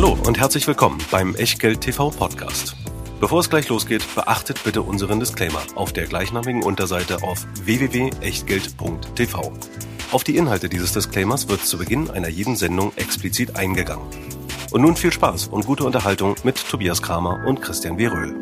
Hallo und herzlich willkommen beim Echtgeld TV Podcast. Bevor es gleich losgeht, beachtet bitte unseren Disclaimer auf der gleichnamigen Unterseite auf www.echtgeld.tv. Auf die Inhalte dieses Disclaimers wird zu Beginn einer jeden Sendung explizit eingegangen. Und nun viel Spaß und gute Unterhaltung mit Tobias Kramer und Christian Weröhl.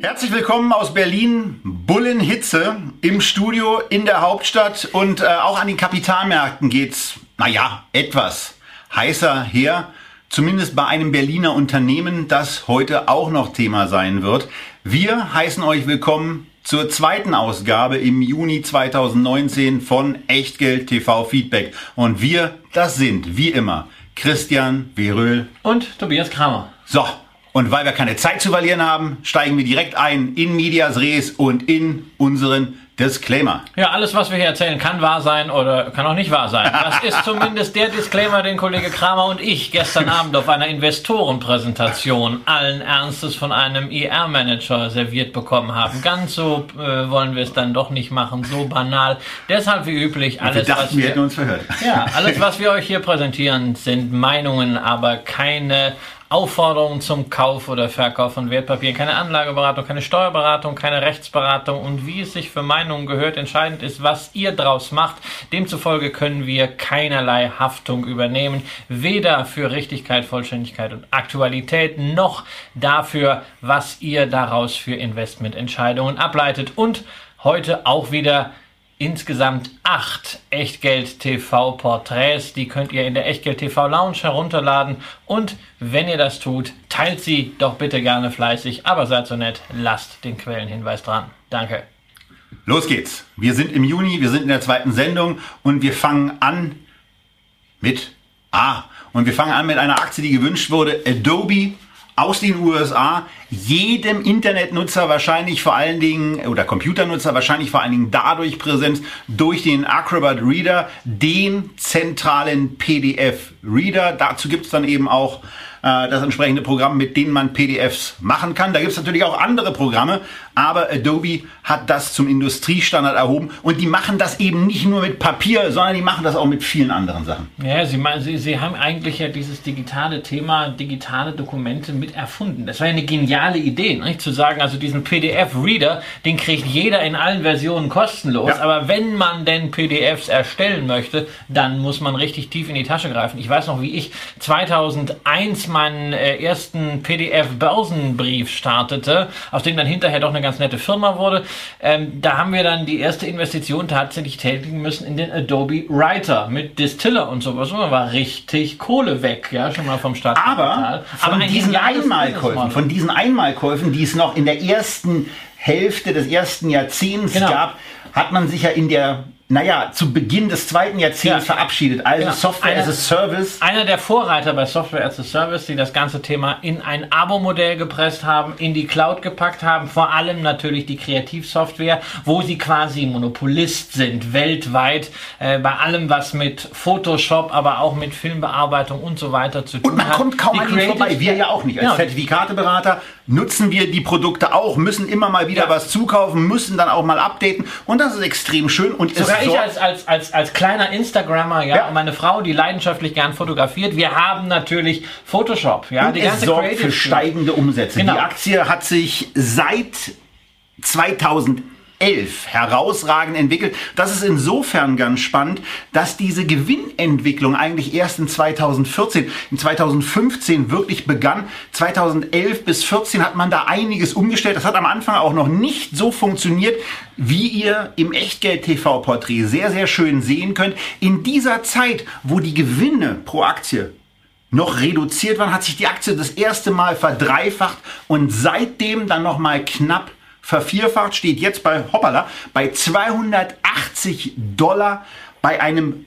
Herzlich willkommen aus Berlin, Bullenhitze im Studio in der Hauptstadt und äh, auch an den Kapitalmärkten geht's, naja, etwas heißer her. Zumindest bei einem Berliner Unternehmen, das heute auch noch Thema sein wird. Wir heißen euch willkommen zur zweiten Ausgabe im Juni 2019 von Echtgeld TV Feedback. Und wir, das sind wie immer Christian Weröhl und Tobias Kramer. So, und weil wir keine Zeit zu verlieren haben, steigen wir direkt ein in Medias Res und in unseren Disclaimer. Ja, alles, was wir hier erzählen, kann wahr sein oder kann auch nicht wahr sein. Das ist zumindest der Disclaimer, den Kollege Kramer und ich gestern Abend auf einer Investorenpräsentation allen Ernstes von einem IR-Manager serviert bekommen haben. Ganz so äh, wollen wir es dann doch nicht machen, so banal. Deshalb wie üblich alles, wir dachten, was wir hätten uns verhört. Ja, alles, was wir euch hier präsentieren, sind Meinungen, aber keine Aufforderungen zum Kauf oder Verkauf von Wertpapieren, keine Anlageberatung, keine Steuerberatung, keine Rechtsberatung. Und wie es sich für Meinungen gehört, entscheidend ist, was ihr draus macht. Demzufolge können wir keinerlei Haftung übernehmen, weder für Richtigkeit, Vollständigkeit und Aktualität noch dafür, was ihr daraus für Investmententscheidungen ableitet. Und heute auch wieder insgesamt acht Echtgeld TV Porträts. Die könnt ihr in der Echtgeld TV Lounge herunterladen. Und wenn ihr das tut, teilt sie doch bitte gerne fleißig. Aber seid so nett, lasst den Quellenhinweis dran. Danke. Los geht's. Wir sind im Juni, wir sind in der zweiten Sendung und wir fangen an mit A. Und wir fangen an mit einer Aktie, die gewünscht wurde. Adobe aus den USA jedem Internetnutzer wahrscheinlich vor allen Dingen oder Computernutzer wahrscheinlich vor allen Dingen dadurch präsent durch den Acrobat Reader, den zentralen PDF Reader. Dazu gibt es dann eben auch äh, das entsprechende Programm, mit dem man PDFs machen kann. Da gibt es natürlich auch andere Programme, aber Adobe hat das zum Industriestandard erhoben und die machen das eben nicht nur mit Papier, sondern die machen das auch mit vielen anderen Sachen. Ja, sie, sie, sie haben eigentlich ja dieses digitale Thema, digitale Dokumente mit erfunden. Das war ja eine geniale Idee, nicht? zu sagen, also diesen PDF-Reader, den kriegt jeder in allen Versionen kostenlos, ja. aber wenn man denn PDFs erstellen möchte, dann muss man richtig tief in die Tasche greifen. Ich weiß noch, wie ich 2001 meinen äh, ersten PDF-Börsenbrief startete, aus dem dann hinterher doch eine ganz nette Firma wurde, ähm, da haben wir dann die erste Investition tatsächlich tätigen müssen in den Adobe Writer mit Distiller und sowas. Und da war richtig Kohle weg, ja, schon mal vom Start. Aber von Aber diesen Einmalkäufen, von diesen Einmalkäufen, die es noch in der ersten Hälfte des ersten Jahrzehnts genau. gab, hat man sich ja in der naja, zu Beginn des zweiten Jahrzehnts ja. verabschiedet. Also genau. Software einer, as a Service. Einer der Vorreiter bei Software as a Service, die das ganze Thema in ein Abo-Modell gepresst haben, in die Cloud gepackt haben, vor allem natürlich die Kreativsoftware, wo sie quasi Monopolist sind, weltweit, äh, bei allem, was mit Photoshop, aber auch mit Filmbearbeitung und so weiter zu tun hat. Und man hat. kommt kaum an ihnen vorbei, wir ja auch nicht. Als genau. Zertifikateberater nutzen wir die Produkte auch, müssen immer mal wieder ja. was zukaufen, müssen dann auch mal updaten und das ist extrem schön und Sogar ich als, als, als, als kleiner Instagrammer, ja, ja, und meine Frau, die leidenschaftlich gern fotografiert, wir haben natürlich Photoshop, ja, und die ganze es sorgt für steigende Umsätze. Genau. Die Aktie hat sich seit 2011 11 herausragend entwickelt. Das ist insofern ganz spannend, dass diese Gewinnentwicklung eigentlich erst in 2014, in 2015 wirklich begann. 2011 bis 14 hat man da einiges umgestellt. Das hat am Anfang auch noch nicht so funktioniert, wie ihr im Echtgeld-TV-Porträt sehr, sehr schön sehen könnt. In dieser Zeit, wo die Gewinne pro Aktie noch reduziert waren, hat sich die Aktie das erste Mal verdreifacht und seitdem dann noch mal knapp vervierfacht, steht jetzt bei Hoppala bei 280 Dollar bei einem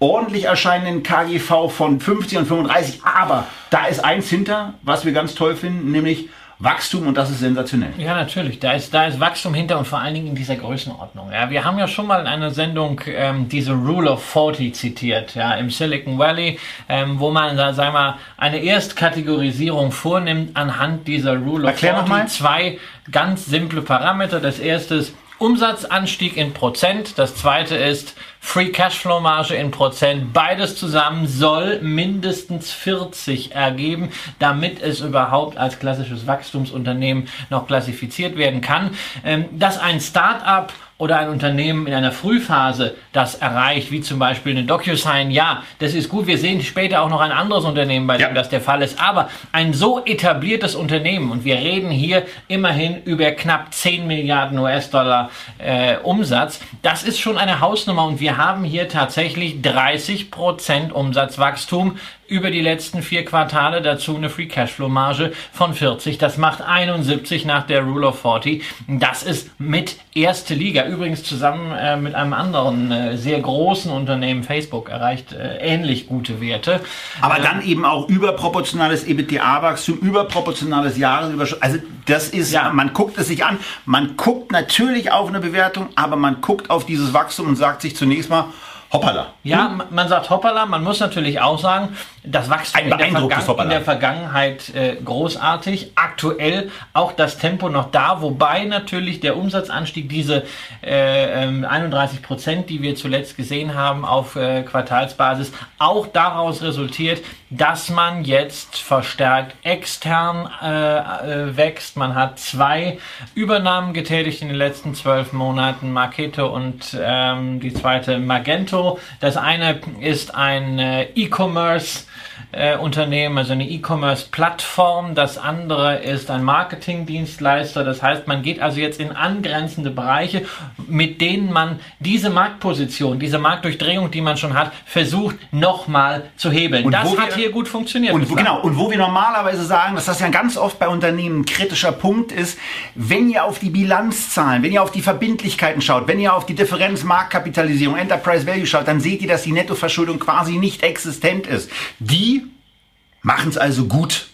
ordentlich erscheinenden KGV von 50 und 35. Aber da ist eins hinter, was wir ganz toll finden, nämlich Wachstum und das ist sensationell. Ja, natürlich. Da ist, da ist Wachstum hinter und vor allen Dingen in dieser Größenordnung. Ja, wir haben ja schon mal in einer Sendung ähm, diese Rule of 40 zitiert, ja, im Silicon Valley, ähm, wo man, da, sagen wir, eine Erstkategorisierung vornimmt anhand dieser Rule of Erklär 40. Noch mal. Zwei ganz simple Parameter. Das erste ist Umsatzanstieg in Prozent. Das zweite ist Free Cashflow Marge in Prozent. Beides zusammen soll mindestens 40 ergeben, damit es überhaupt als klassisches Wachstumsunternehmen noch klassifiziert werden kann. Ähm, dass ein Start-up oder ein Unternehmen in einer Frühphase das erreicht, wie zum Beispiel eine DocuSign, ja, das ist gut. Wir sehen später auch noch ein anderes Unternehmen, bei dem ja. das der Fall ist. Aber ein so etabliertes Unternehmen, und wir reden hier immerhin über knapp 10 Milliarden US-Dollar äh, Umsatz, das ist schon eine Hausnummer und wir haben hier tatsächlich 30 Prozent Umsatzwachstum über die letzten vier Quartale, dazu eine Free Cashflow Marge von 40. Das macht 71 nach der Rule of 40. Das ist mit erste Liga. Übrigens zusammen äh, mit einem anderen äh, sehr großen Unternehmen, Facebook, erreicht äh, ähnlich gute Werte. Aber ähm, dann eben auch überproportionales EBITDA-Wachstum, überproportionales Jahresüberschuss. Also das ist, ja. man guckt es sich an, man guckt natürlich auf eine Bewertung, aber man guckt auf dieses Wachstum und sagt sich zunächst mal, Hoppala. Ja, man sagt Hoppala. Man muss natürlich auch sagen, das Wachstum in der, Vergangen, in der, Vergangenheit äh, großartig. Aktuell auch das Tempo noch da, wobei natürlich der Umsatzanstieg, diese äh, 31 ähm, Prozent, die wir zuletzt gesehen haben auf äh, Quartalsbasis, auch daraus resultiert, dass man jetzt verstärkt extern äh, äh, wächst. Man hat zwei Übernahmen getätigt in den letzten zwölf Monaten, Marketo und ähm, die zweite Magento. Das eine ist ein äh, E-Commerce äh, Unternehmen, also eine E-Commerce-Plattform. Das andere ist ein Marketingdienstleister. Das heißt, man geht also jetzt in angrenzende Bereiche, mit denen man diese Marktposition, diese Marktdurchdringung, die man schon hat, versucht nochmal zu hebeln. Und das hat wir, hier gut funktioniert. Und wo, genau, und wo wir normalerweise sagen, dass das ja ganz oft bei Unternehmen ein kritischer Punkt ist, wenn ihr auf die Bilanzzahlen, wenn ihr auf die Verbindlichkeiten schaut, wenn ihr auf die Differenz Marktkapitalisierung, Enterprise Value schaut, dann seht ihr, dass die Nettoverschuldung quasi nicht existent ist. Die machen es also gut.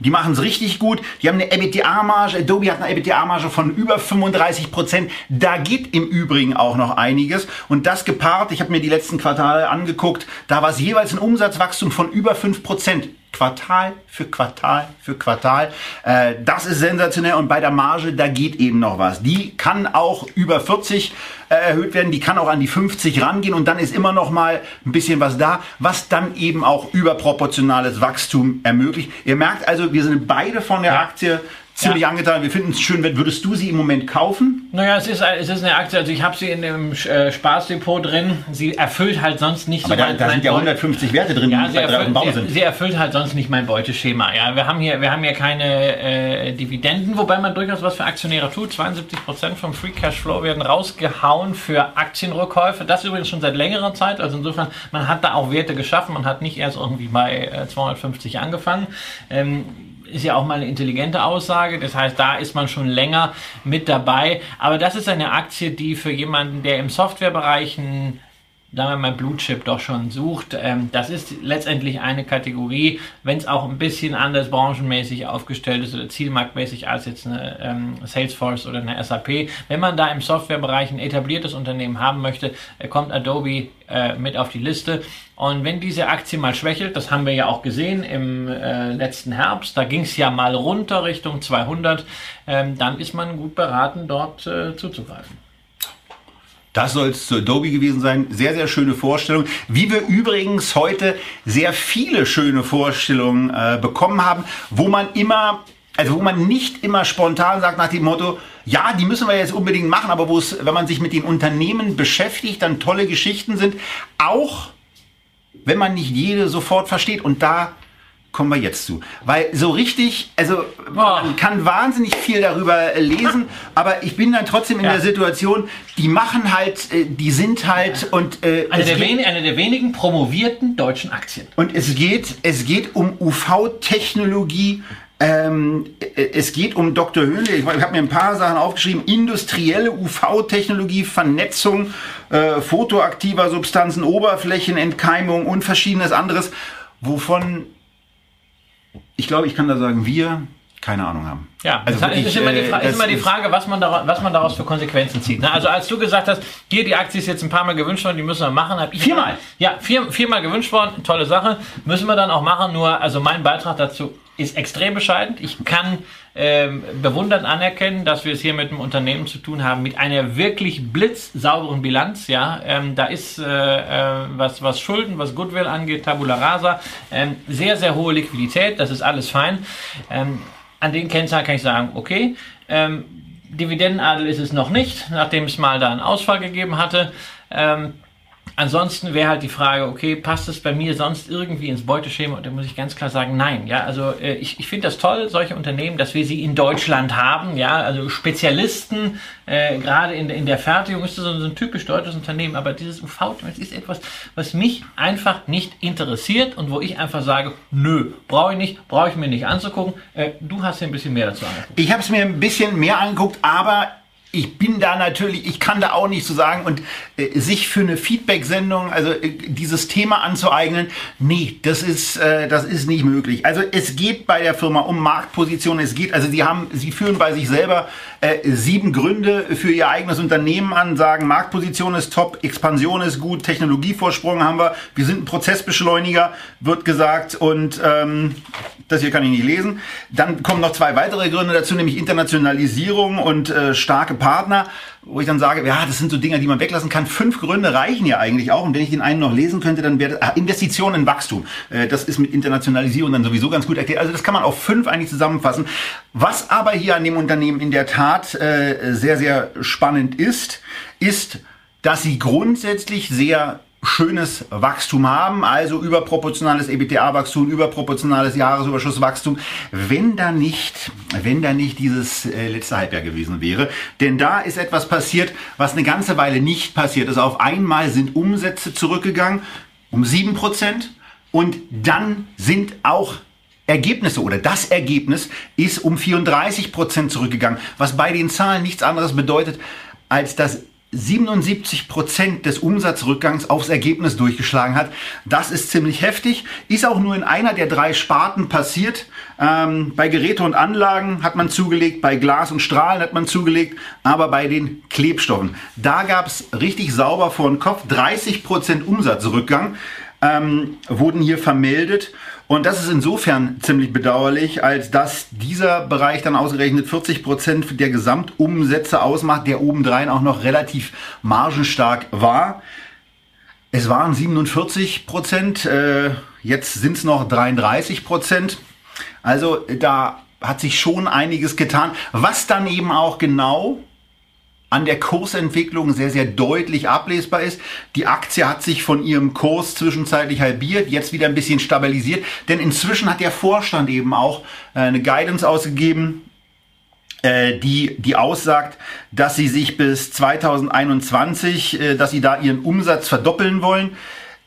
Die machen es richtig gut. Die haben eine EBITDA-Marge. Adobe hat eine EBITDA-Marge von über 35 Prozent. Da geht im Übrigen auch noch einiges. Und das gepaart, ich habe mir die letzten Quartale angeguckt, da war es jeweils ein Umsatzwachstum von über 5 Prozent. Quartal für Quartal für Quartal. Äh, das ist sensationell und bei der Marge, da geht eben noch was. Die kann auch über 40 äh, erhöht werden, die kann auch an die 50 rangehen und dann ist immer noch mal ein bisschen was da, was dann eben auch überproportionales Wachstum ermöglicht. Ihr merkt also, wir sind beide von der ja. Aktie ziemlich ja. angetan. Wir finden es schön. Würdest du sie im Moment kaufen? Naja, es ist, es ist eine Aktie. Also ich habe sie in dem äh, Spaßdepot drin. Sie erfüllt halt sonst nicht Aber so da, mein, da sind ja 150 Werte drin, ja, die bei erfüllt, Baum sind. Sie erfüllt halt sonst nicht mein Beuteschema. Ja, wir haben hier, wir haben hier keine äh, Dividenden, wobei man durchaus was für Aktionäre tut. 72 Prozent vom Free Cash Flow werden rausgehauen für Aktienrückkäufe. Das übrigens schon seit längerer Zeit. Also insofern, man hat da auch Werte geschaffen. Man hat nicht erst irgendwie bei äh, 250 angefangen. Ähm, ist ja auch mal eine intelligente Aussage. Das heißt, da ist man schon länger mit dabei. Aber das ist eine Aktie, die für jemanden, der im Softwarebereich ein sagen wir mal, Blue Chip doch schon sucht. Ähm, das ist letztendlich eine Kategorie, wenn es auch ein bisschen anders branchenmäßig aufgestellt ist oder zielmarktmäßig als jetzt eine ähm, Salesforce oder eine SAP. Wenn man da im Softwarebereich ein etabliertes Unternehmen haben möchte, äh, kommt Adobe äh, mit auf die Liste. Und wenn diese Aktie mal schwächelt, das haben wir ja auch gesehen im äh, letzten Herbst, da ging es ja mal runter Richtung 200, ähm, dann ist man gut beraten, dort äh, zuzugreifen. Das soll es zu Adobe gewesen sein. Sehr, sehr schöne Vorstellung. Wie wir übrigens heute sehr viele schöne Vorstellungen äh, bekommen haben, wo man immer, also wo man nicht immer spontan sagt nach dem Motto, ja, die müssen wir jetzt unbedingt machen, aber wo es, wenn man sich mit den Unternehmen beschäftigt, dann tolle Geschichten sind. Auch wenn man nicht jede sofort versteht. Und da kommen wir jetzt zu. Weil so richtig, also man kann wahnsinnig viel darüber lesen, aber ich bin dann trotzdem in ja. der Situation, die machen halt, äh, die sind halt und äh, eine, der geht, eine der wenigen promovierten deutschen Aktien. Und es geht, es geht um UV-Technologie. Ähm, äh, es geht um Dr. Höhle, ich, habe mir ein paar Sachen aufgeschrieben, industrielle UV-Technologie, Vernetzung, äh, photoaktiver Substanzen, Oberflächenentkeimung und verschiedenes anderes, wovon ich glaube, ich kann da sagen, wir keine Ahnung haben. Ja, also es ist, immer die, äh, ist immer die Frage, was man, daraus, was man daraus für Konsequenzen zieht. Ne? Also als du gesagt hast, hier die Aktie ist jetzt ein paar Mal gewünscht worden, die müssen wir machen. Ich viermal? Ja, vier, viermal gewünscht worden, tolle Sache. Müssen wir dann auch machen, nur also mein Beitrag dazu ist extrem bescheiden. Ich kann ähm, bewundern anerkennen, dass wir es hier mit einem Unternehmen zu tun haben mit einer wirklich blitzsauberen Bilanz. Ja, ähm, da ist äh, äh, was was Schulden, was Goodwill angeht, Tabula Rasa, ähm, sehr sehr hohe Liquidität. Das ist alles fein. Ähm, an den Kennzahlen kann ich sagen, okay. Ähm, Dividendenadel ist es noch nicht, nachdem es mal da einen Ausfall gegeben hatte. Ähm, Ansonsten wäre halt die Frage, okay, passt es bei mir sonst irgendwie ins Beuteschema? Und da muss ich ganz klar sagen, nein. Ja, also äh, ich, ich finde das toll, solche Unternehmen, dass wir sie in Deutschland haben. Ja, also Spezialisten, äh, gerade in, in der Fertigung ist das so ein typisch deutsches Unternehmen. Aber dieses UV, das ist etwas, was mich einfach nicht interessiert und wo ich einfach sage, nö, brauche ich nicht, brauche ich mir nicht anzugucken. Äh, du hast ja ein bisschen mehr dazu angeguckt. Ich habe es mir ein bisschen mehr angeguckt, aber ich bin da natürlich, ich kann da auch nicht so sagen und äh, sich für eine Feedback-Sendung, also äh, dieses Thema anzueignen, nee, das ist, äh, das ist nicht möglich. Also es geht bei der Firma um Marktposition, es geht, also sie haben, sie führen bei sich selber äh, sieben Gründe für ihr eigenes Unternehmen an, sagen Marktposition ist top, Expansion ist gut, Technologievorsprung haben wir, wir sind ein Prozessbeschleuniger, wird gesagt und ähm, das hier kann ich nicht lesen. Dann kommen noch zwei weitere Gründe dazu, nämlich Internationalisierung und äh, starke Partner, wo ich dann sage, ja, das sind so Dinge, die man weglassen kann. Fünf Gründe reichen ja eigentlich auch. Und wenn ich den einen noch lesen könnte, dann wäre das, Investitionen in Wachstum. Äh, das ist mit Internationalisierung dann sowieso ganz gut erklärt. Also das kann man auf fünf eigentlich zusammenfassen. Was aber hier an dem Unternehmen in der Tat äh, sehr, sehr spannend ist, ist, dass sie grundsätzlich sehr schönes Wachstum haben, also überproportionales EBITDA-Wachstum, überproportionales Jahresüberschusswachstum, wenn da nicht, wenn da nicht dieses äh, letzte Halbjahr gewesen wäre. Denn da ist etwas passiert, was eine ganze Weile nicht passiert ist. Auf einmal sind Umsätze zurückgegangen um sieben Prozent und dann sind auch Ergebnisse oder das Ergebnis ist um 34 Prozent zurückgegangen, was bei den Zahlen nichts anderes bedeutet, als dass 77 Prozent des Umsatzrückgangs aufs Ergebnis durchgeschlagen hat. Das ist ziemlich heftig. Ist auch nur in einer der drei Sparten passiert. Ähm, bei Geräte und Anlagen hat man zugelegt, bei Glas und Strahlen hat man zugelegt, aber bei den Klebstoffen, da gab es richtig sauber vor den Kopf 30 Prozent Umsatzrückgang ähm, wurden hier vermeldet. Und das ist insofern ziemlich bedauerlich, als dass dieser Bereich dann ausgerechnet 40 Prozent der Gesamtumsätze ausmacht, der obendrein auch noch relativ margenstark war. Es waren 47 Prozent, äh, jetzt sind es noch 33 Prozent. Also da hat sich schon einiges getan, was dann eben auch genau an der Kursentwicklung sehr, sehr deutlich ablesbar ist. Die Aktie hat sich von ihrem Kurs zwischenzeitlich halbiert, jetzt wieder ein bisschen stabilisiert, denn inzwischen hat der Vorstand eben auch äh, eine Guidance ausgegeben, äh, die, die aussagt, dass sie sich bis 2021, äh, dass sie da ihren Umsatz verdoppeln wollen.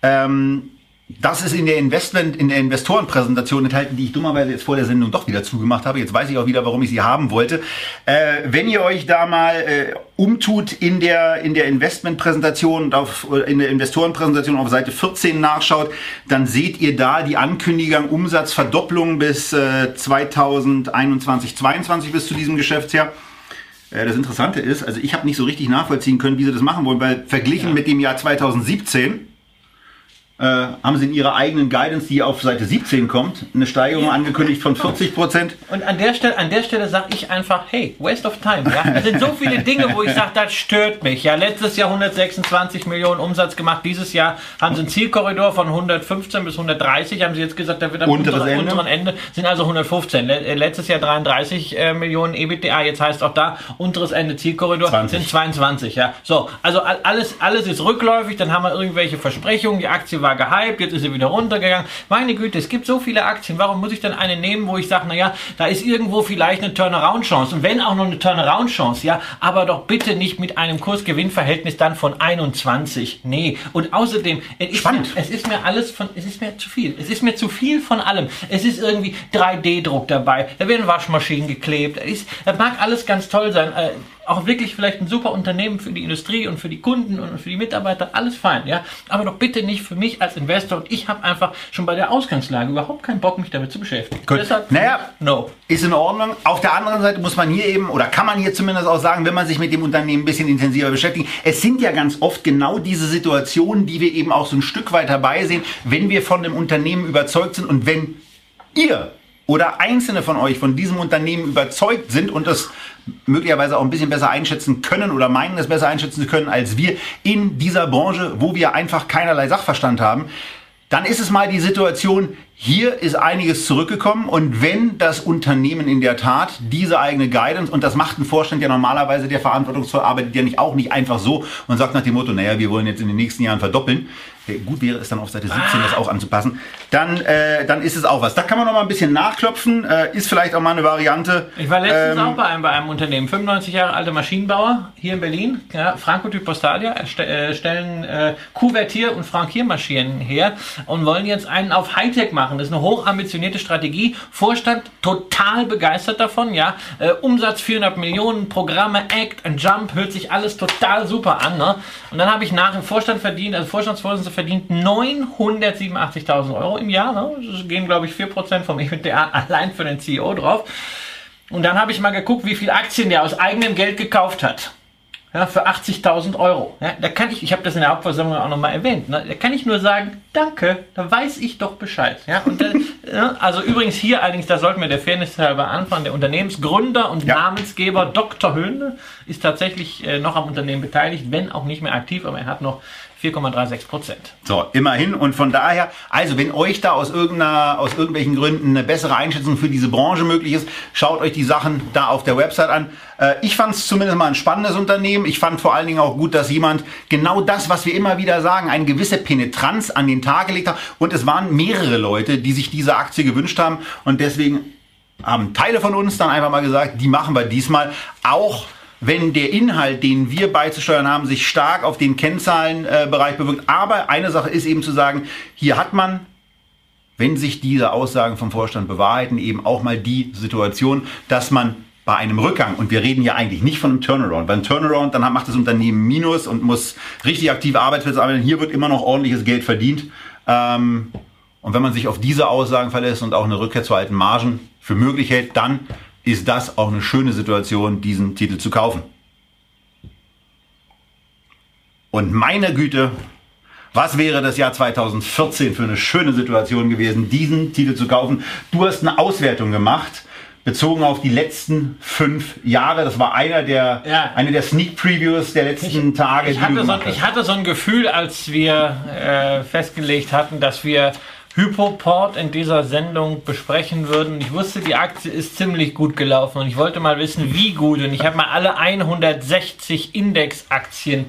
Ähm, das ist in der Investment, in der Investorenpräsentation enthalten, die ich dummerweise jetzt vor der Sendung doch wieder zugemacht habe. Jetzt weiß ich auch wieder, warum ich sie haben wollte. Äh, wenn ihr euch da mal äh, umtut in der, in der Investmentpräsentation und auf, in der Investorenpräsentation auf Seite 14 nachschaut, dann seht ihr da die Ankündigung Umsatzverdopplung bis äh, 2021, 22 bis zu diesem Geschäftsjahr. Äh, das Interessante ist, also ich habe nicht so richtig nachvollziehen können, wie sie das machen wollen, weil verglichen ja. mit dem Jahr 2017 äh, haben sie in ihrer eigenen Guidance, die auf Seite 17 kommt, eine Steigerung angekündigt von 40 Prozent. Und an der Stelle, an der Stelle sage ich einfach, hey, waste of time. Ja? Es sind so viele Dinge, wo ich sage, das stört mich. Ja, letztes Jahr 126 Millionen Umsatz gemacht. Dieses Jahr haben sie einen Zielkorridor von 115 bis 130. Haben sie jetzt gesagt, da wird am unteren Ende. unteren Ende sind also 115. Äh, letztes Jahr 33 äh, Millionen EBITDA. Jetzt heißt auch da unteres Ende Zielkorridor 20. sind 22. Ja, so also alles alles ist rückläufig. Dann haben wir irgendwelche Versprechungen. Die Aktie war gehypt, jetzt ist sie wieder runtergegangen. Meine Güte, es gibt so viele Aktien. Warum muss ich dann eine nehmen, wo ich sage, naja, da ist irgendwo vielleicht eine Turnaround-Chance. Und wenn auch noch eine Turnaround-Chance, ja, aber doch bitte nicht mit einem Kursgewinnverhältnis dann von 21. Nee. Und außerdem, es ist, Spannend. Mir, es ist mir alles von, es ist mir zu viel. Es ist mir zu viel von allem. Es ist irgendwie 3D-Druck dabei. Da werden Waschmaschinen geklebt. Das mag alles ganz toll sein. Auch wirklich vielleicht ein super Unternehmen für die Industrie und für die Kunden und für die Mitarbeiter, alles fein, ja. Aber doch bitte nicht für mich als Investor und ich habe einfach schon bei der Ausgangslage überhaupt keinen Bock, mich damit zu beschäftigen. Gut. Deshalb, naja, no. Ist in Ordnung. Auf der anderen Seite muss man hier eben, oder kann man hier zumindest auch sagen, wenn man sich mit dem Unternehmen ein bisschen intensiver beschäftigt, es sind ja ganz oft genau diese Situationen, die wir eben auch so ein Stück weit herbeisehen, wenn wir von dem Unternehmen überzeugt sind und wenn ihr oder einzelne von euch von diesem Unternehmen überzeugt sind und das möglicherweise auch ein bisschen besser einschätzen können oder meinen, es besser einschätzen zu können als wir in dieser Branche, wo wir einfach keinerlei Sachverstand haben, dann ist es mal die Situation, hier ist einiges zurückgekommen und wenn das Unternehmen in der Tat diese eigene Guidance, und das macht ein Vorstand ja normalerweise, der verantwortungsvoll arbeitet ja nicht auch nicht einfach so und sagt nach dem Motto, naja, wir wollen jetzt in den nächsten Jahren verdoppeln, gut wäre es dann auf Seite 17 das auch anzupassen, dann, äh, dann ist es auch was. Da kann man noch mal ein bisschen nachklopfen, äh, ist vielleicht auch mal eine Variante. Ich war letztens ähm, auch bei einem, bei einem Unternehmen, 95 Jahre alter Maschinenbauer hier in Berlin, ja, Franco Typ Postalia, äh, stellen äh, Kuvertier- und Frankiermaschinen her und wollen jetzt einen auf Hightech machen. Das ist eine hochambitionierte Strategie. Vorstand total begeistert davon, ja. Äh, Umsatz 400 Millionen, Programme, Act and Jump, hört sich alles total super an, ne? Und dann habe ich nach dem Vorstand verdient, also Vorstandsvorsitzender verdient 987.000 Euro im Jahr. Ne? Das gehen, glaube ich, 4% vom EBITDA allein für den CEO drauf. Und dann habe ich mal geguckt, wie viele Aktien der aus eigenem Geld gekauft hat ja, für 80.000 Euro. Ja, da kann ich, ich habe das in der Hauptversammlung auch nochmal erwähnt, ne, da kann ich nur sagen, danke, da weiß ich doch Bescheid. Ja, und, äh, ja, also übrigens hier allerdings, da sollten wir der Fairness halber anfangen, der Unternehmensgründer und ja. Namensgeber Dr. Höhne ist tatsächlich äh, noch am Unternehmen beteiligt, wenn auch nicht mehr aktiv, aber er hat noch 4,36 Prozent. So, immerhin. Und von daher, also wenn euch da aus, irgendeiner, aus irgendwelchen Gründen eine bessere Einschätzung für diese Branche möglich ist, schaut euch die Sachen da auf der Website an. Äh, ich fand es zumindest mal ein spannendes Unternehmen. Ich fand vor allen Dingen auch gut, dass jemand genau das, was wir immer wieder sagen, eine gewisse Penetranz an den Tag gelegt hat. Und es waren mehrere Leute, die sich diese Aktie gewünscht haben. Und deswegen haben Teile von uns dann einfach mal gesagt, die machen wir diesmal auch wenn der Inhalt, den wir beizusteuern haben, sich stark auf den Kennzahlenbereich bewirkt. Aber eine Sache ist eben zu sagen, hier hat man wenn sich diese Aussagen vom Vorstand bewahrheiten, eben auch mal die Situation, dass man bei einem Rückgang, und wir reden ja eigentlich nicht von einem Turnaround, beim Turnaround, dann macht das Unternehmen Minus und muss richtig aktive Arbeitsplätze arbeiten. Hier wird immer noch ordentliches Geld verdient. Ähm, und wenn man sich auf diese Aussagen verlässt und auch eine Rückkehr zu alten Margen für möglich hält, dann ist das auch eine schöne Situation, diesen Titel zu kaufen. Und meine Güte, was wäre das Jahr 2014 für eine schöne Situation gewesen, diesen Titel zu kaufen? Du hast eine Auswertung gemacht, bezogen auf die letzten fünf Jahre. Das war einer der, ja. eine der Sneak Previews der letzten ich, Tage. Ich hatte, so, ich hatte so ein Gefühl, als wir äh, festgelegt hatten, dass wir Hypoport in dieser Sendung besprechen würden. Ich wusste, die Aktie ist ziemlich gut gelaufen und ich wollte mal wissen, wie gut. Und ich habe mal alle 160 Indexaktien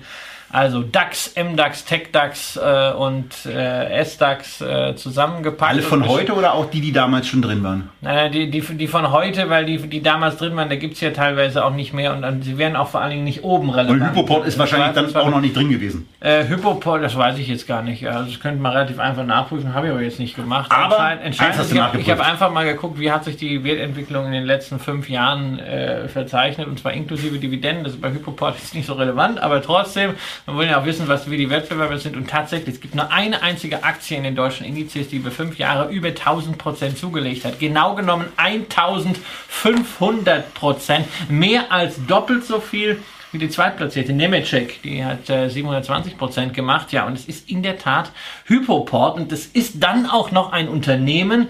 also DAX, MDAX, TechDAX äh, und äh, SDAX äh, zusammengepackt. Alle von heute oder auch die, die damals schon drin waren? Naja, die, die, die von heute, weil die, die damals drin waren, da gibt es ja teilweise auch nicht mehr und dann, sie werden auch vor allen Dingen nicht oben relevant. Und Hypoport ist wahrscheinlich dann auch noch nicht drin gewesen. Äh, Hypoport, das weiß ich jetzt gar nicht. Also das könnte man relativ einfach nachprüfen, habe ich aber jetzt nicht gemacht. Aber entscheidend, ist, ich habe hab einfach mal geguckt, wie hat sich die Wertentwicklung in den letzten fünf Jahren äh, verzeichnet und zwar inklusive Dividenden. Das ist bei Hypoport jetzt nicht so relevant, aber trotzdem, man will ja auch wissen, was wie die Wettbewerber sind und tatsächlich, es gibt nur eine einzige Aktie in den deutschen Indizes, die über fünf Jahre über 1000 Prozent zugelegt hat. Genau genommen 1500 Prozent, mehr als doppelt so viel wie die zweitplatzierte Nemetschek, die hat äh, 720 Prozent gemacht. Ja, und es ist in der Tat Hypoport und es ist dann auch noch ein Unternehmen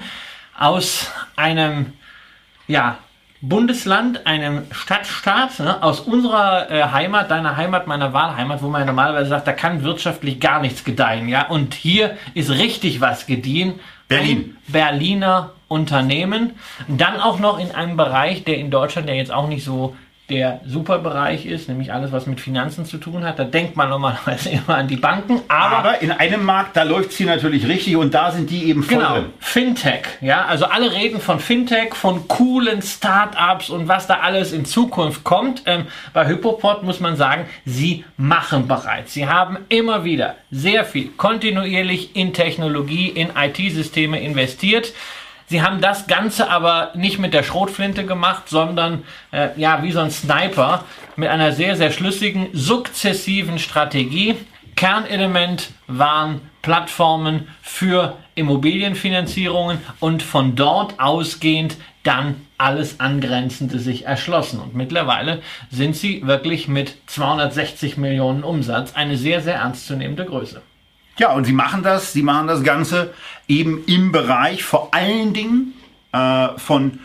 aus einem ja, Bundesland, einem Stadtstaat ne, aus unserer äh, Heimat, deiner Heimat, meiner Wahlheimat, wo man normalerweise sagt, da kann wirtschaftlich gar nichts gedeihen. Ja? Und hier ist richtig was gediehen. Berlin. Ein Berliner Unternehmen. Dann auch noch in einem Bereich, der in Deutschland ja jetzt auch nicht so der Superbereich ist, nämlich alles, was mit Finanzen zu tun hat. Da denkt man normalerweise immer an die Banken. Aber, aber in einem Markt, da läuft es hier natürlich richtig und da sind die eben voll Genau, drin. Fintech. Ja, also alle reden von Fintech, von coolen Startups und was da alles in Zukunft kommt. Ähm, bei Hypoport muss man sagen, sie machen bereits. Sie haben immer wieder sehr viel kontinuierlich in Technologie, in IT-Systeme investiert. Sie haben das Ganze aber nicht mit der Schrotflinte gemacht, sondern äh, ja, wie so ein Sniper mit einer sehr, sehr schlüssigen, sukzessiven Strategie. Kernelement waren Plattformen für Immobilienfinanzierungen und von dort ausgehend dann alles Angrenzende sich erschlossen. Und mittlerweile sind sie wirklich mit 260 Millionen Umsatz eine sehr, sehr ernstzunehmende Größe. Ja, und sie machen das, sie machen das Ganze eben im Bereich vor allen Dingen äh, von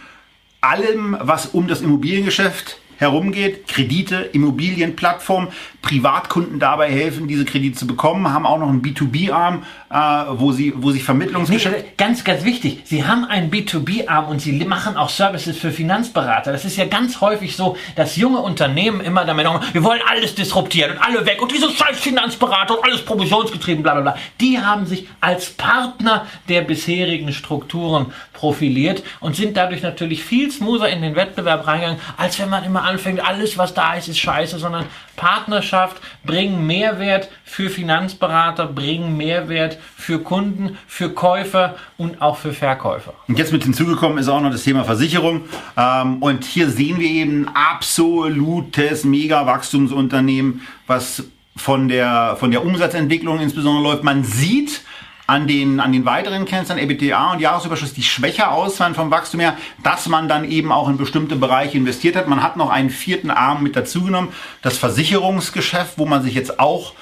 allem, was um das Immobiliengeschäft herumgeht, Kredite, Immobilienplattformen, Privatkunden dabei helfen, diese Kredite zu bekommen, haben auch noch einen B2B-Arm, äh, wo sie, wo sich Vermittlungsgeschäft... Nee, ganz, ganz wichtig, sie haben einen B2B-Arm und sie machen auch Services für Finanzberater. Das ist ja ganz häufig so, dass junge Unternehmen immer damit sagen, wir wollen alles disruptieren und alle weg und diese scheiß Finanzberater und alles provisionsgetrieben, bla bla bla. Die haben sich als Partner der bisherigen Strukturen profiliert und sind dadurch natürlich viel smoother in den Wettbewerb reingegangen, als wenn man immer anfängt, alles was da ist, ist scheiße, sondern Partnerschaft bringen Mehrwert für Finanzberater, bringen Mehrwert für Kunden, für Käufer und auch für Verkäufer. Und jetzt mit hinzugekommen ist auch noch das Thema Versicherung. Ähm, und hier sehen wir eben ein absolutes Mega-Wachstumsunternehmen, was von der, von der Umsatzentwicklung insbesondere läuft. Man sieht, an den, an den weiteren Kennzahlen, EBITDA und Jahresüberschuss, die schwächer ausfallen vom Wachstum her, dass man dann eben auch in bestimmte Bereiche investiert hat. Man hat noch einen vierten Arm mit dazugenommen, das Versicherungsgeschäft, wo man sich jetzt auch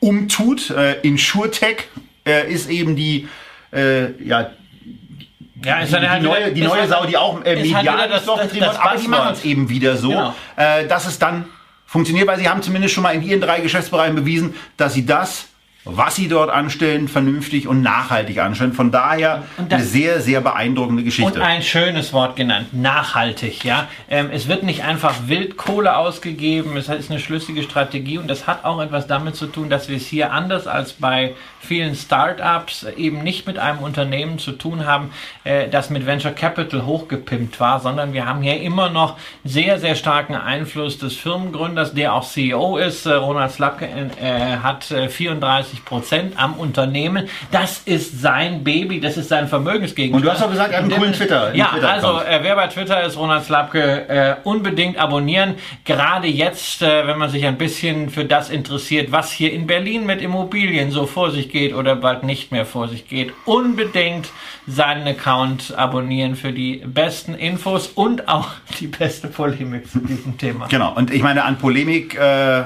umtut. Äh, InsurTech äh, ist eben die, äh, ja, ja, ist die, die, halt neue, die neue halt, Sau, die auch äh, medial halt das, das, das, das, aber die machen es eben wieder so, genau. äh, dass es dann funktioniert, weil sie haben zumindest schon mal in ihren drei Geschäftsbereichen bewiesen, dass sie das was sie dort anstellen, vernünftig und nachhaltig anstellen. Von daher eine sehr, sehr beeindruckende Geschichte. Und ein schönes Wort genannt, nachhaltig. Ja, ähm, Es wird nicht einfach Wildkohle ausgegeben, es ist eine schlüssige Strategie und das hat auch etwas damit zu tun, dass wir es hier anders als bei vielen Startups eben nicht mit einem Unternehmen zu tun haben, äh, das mit Venture Capital hochgepimpt war, sondern wir haben hier immer noch sehr, sehr starken Einfluss des Firmengründers, der auch CEO ist. Äh, Ronald Slapke äh, hat 34 30 Prozent am Unternehmen. Das ist sein Baby, das ist sein Vermögensgegenstand. Und du hast auch gesagt, er hat einen coolen Twitter. Ja, Twitter also äh, wer bei Twitter ist, Ronald Slapke, äh, unbedingt abonnieren. Gerade jetzt, äh, wenn man sich ein bisschen für das interessiert, was hier in Berlin mit Immobilien so vor sich geht oder bald nicht mehr vor sich geht, unbedingt seinen Account abonnieren für die besten Infos und auch die beste Polemik zu diesem Thema. Genau, und ich meine, an Polemik äh,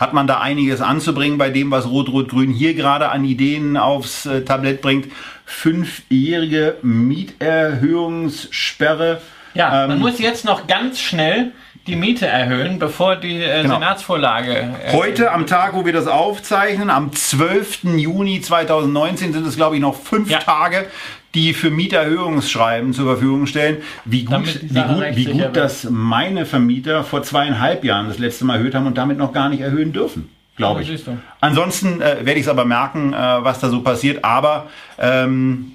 hat man da einiges anzubringen bei dem, was Rot-Rot-Grün hier gerade an Ideen aufs äh, Tablett bringt. Fünfjährige Mieterhöhungssperre. Ja, ähm, man muss jetzt noch ganz schnell die Miete erhöhen, bevor die äh, genau. Senatsvorlage. Äh, Heute, am Tag, wo wir das aufzeichnen, am 12. Juni 2019, sind es, glaube ich, noch fünf ja. Tage, die für Mieterhöhungsschreiben zur Verfügung stellen. Wie gut, wie gut, wie gut dass meine Vermieter vor zweieinhalb Jahren das letzte Mal erhöht haben und damit noch gar nicht erhöhen dürfen glaube ich. Ansonsten äh, werde ich es aber merken, äh, was da so passiert. Aber ähm,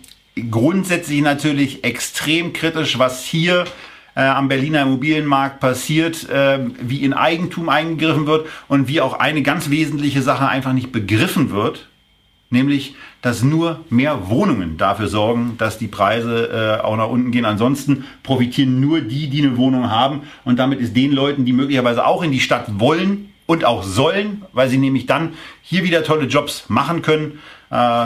grundsätzlich natürlich extrem kritisch, was hier äh, am Berliner Immobilienmarkt passiert, äh, wie in Eigentum eingegriffen wird und wie auch eine ganz wesentliche Sache einfach nicht begriffen wird, nämlich dass nur mehr Wohnungen dafür sorgen, dass die Preise äh, auch nach unten gehen. Ansonsten profitieren nur die, die eine Wohnung haben und damit ist den Leuten, die möglicherweise auch in die Stadt wollen und auch sollen, weil sie nämlich dann hier wieder tolle Jobs machen können,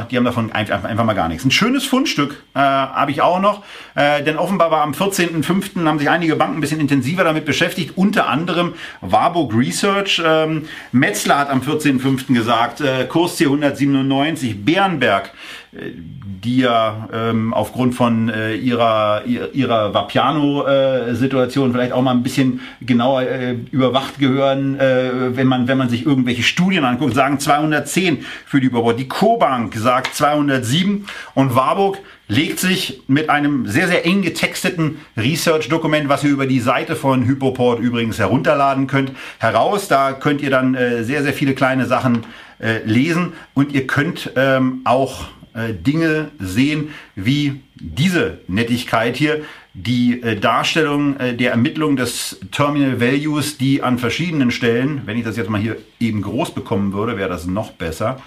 die haben davon einfach, mal gar nichts. Ein schönes Fundstück äh, habe ich auch noch, äh, denn offenbar war am 14.05. haben sich einige Banken ein bisschen intensiver damit beschäftigt, unter anderem Warburg Research. Ähm, Metzler hat am 14.05. gesagt, äh, Kurs hier 197, Bärenberg die ja ähm, aufgrund von äh, ihrer, ihrer Vapiano-Situation vielleicht auch mal ein bisschen genauer äh, überwacht gehören, äh, wenn, man, wenn man sich irgendwelche Studien anguckt, sagen 210 für die Überbau. Die Co-Bank sagt 207 und Warburg legt sich mit einem sehr, sehr eng getexteten Research-Dokument, was ihr über die Seite von Hypoport übrigens herunterladen könnt, heraus. Da könnt ihr dann äh, sehr, sehr viele kleine Sachen äh, lesen und ihr könnt ähm, auch äh, Dinge sehen wie diese Nettigkeit hier, die äh, Darstellung äh, der Ermittlung des Terminal Values, die an verschiedenen Stellen, wenn ich das jetzt mal hier eben groß bekommen würde, wäre das noch besser,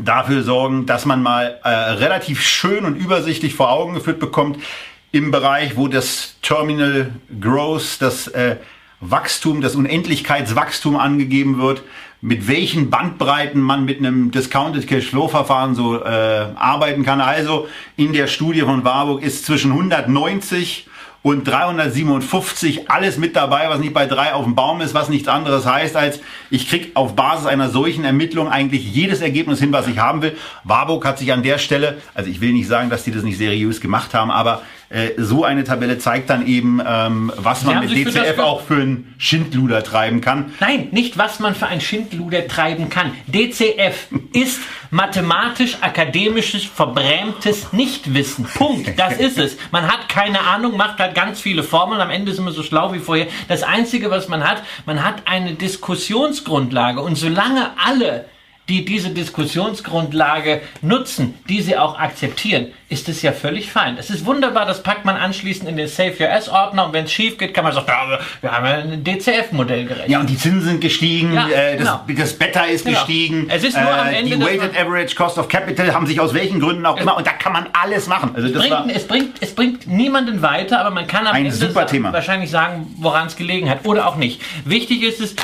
dafür sorgen, dass man mal äh, relativ schön und übersichtlich vor Augen geführt bekommt, im Bereich, wo das Terminal Growth, das äh, Wachstum, das Unendlichkeitswachstum angegeben wird, mit welchen Bandbreiten man mit einem Discounted Cash Flow Verfahren so äh, arbeiten kann. Also in der Studie von Warburg ist zwischen 190 und 357 alles mit dabei, was nicht bei drei auf dem Baum ist, was nichts anderes heißt als, ich krieg auf Basis einer solchen Ermittlung eigentlich jedes Ergebnis hin, was ich haben will. Warburg hat sich an der Stelle, also ich will nicht sagen, dass die das nicht seriös gemacht haben, aber äh, so eine Tabelle zeigt dann eben, ähm, was man mit DCF auch für einen Schindluder treiben kann. Nein, nicht was man für einen Schindluder treiben kann. DCF ist mathematisch, akademisches, verbrämtes Nichtwissen. Punkt. Das ist es. Man hat keine Ahnung, macht halt ganz viele Formeln. Am Ende sind wir so schlau wie vorher. Das Einzige, was man hat, man hat eine Diskussionsgrundlage. Und solange alle die diese Diskussionsgrundlage nutzen, die sie auch akzeptieren, ist es ja völlig fein. Es ist wunderbar, das packt man anschließend in den Save Your S-Ordner und wenn es schief geht, kann man sagen, ja, wir haben ein DCF-Modell gerechnet. Ja, und die Zinsen sind gestiegen, ja, äh, das, genau. das Beta ist genau. gestiegen, es ist nur äh, am Ende, die Weighted Average Cost of Capital haben sich aus welchen Gründen auch immer, und da kann man alles machen. Also es, bringt, es, bringt, es bringt niemanden weiter, aber man kann am ein Ende wahrscheinlich sagen, woran es gelegen hat oder auch nicht. Wichtig ist es,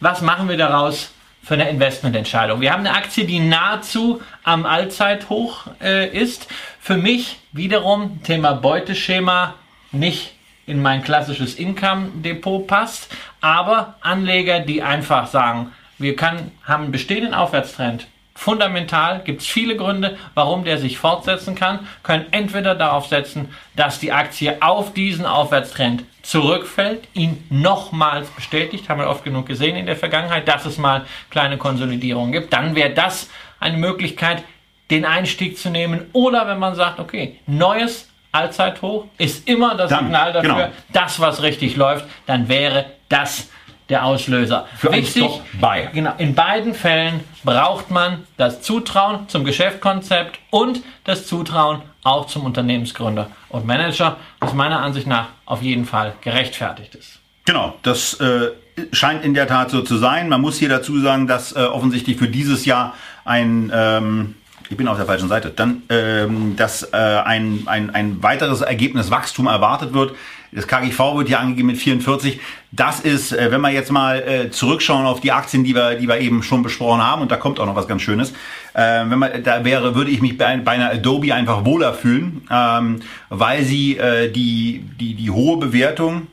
was machen wir daraus? Für eine Investmententscheidung. Wir haben eine Aktie, die nahezu am Allzeithoch äh, ist. Für mich wiederum Thema Beuteschema nicht in mein klassisches Income-Depot passt, aber Anleger, die einfach sagen, wir kann, haben einen bestehenden Aufwärtstrend, fundamental, gibt es viele Gründe, warum der sich fortsetzen kann, können entweder darauf setzen, dass die Aktie auf diesen Aufwärtstrend zurückfällt, ihn nochmals bestätigt, haben wir oft genug gesehen in der Vergangenheit, dass es mal kleine Konsolidierungen gibt, dann wäre das eine Möglichkeit, den Einstieg zu nehmen. Oder wenn man sagt, okay, neues Allzeithoch ist immer das dann, Signal dafür, genau. das, was richtig läuft, dann wäre das der Auslöser. Für Wichtig, bei. Genau, in beiden Fällen braucht man das Zutrauen zum Geschäftskonzept und das Zutrauen auch zum Unternehmensgründer und Manager, was meiner Ansicht nach auf jeden Fall gerechtfertigt ist. Genau, das äh, scheint in der Tat so zu sein. Man muss hier dazu sagen, dass äh, offensichtlich für dieses Jahr ein ähm, ich bin auf der falschen Seite, dann, ähm, dass äh, ein, ein, ein weiteres Ergebnis Wachstum erwartet wird. Das KGV wird hier angegeben mit 44. Das ist, äh, wenn wir jetzt mal äh, zurückschauen auf die Aktien, die wir, die wir eben schon besprochen haben, und da kommt auch noch was ganz Schönes. Äh, wenn man da wäre, würde ich mich bei, bei einer Adobe einfach wohler fühlen, ähm, weil sie die, die, die hohe Bewertung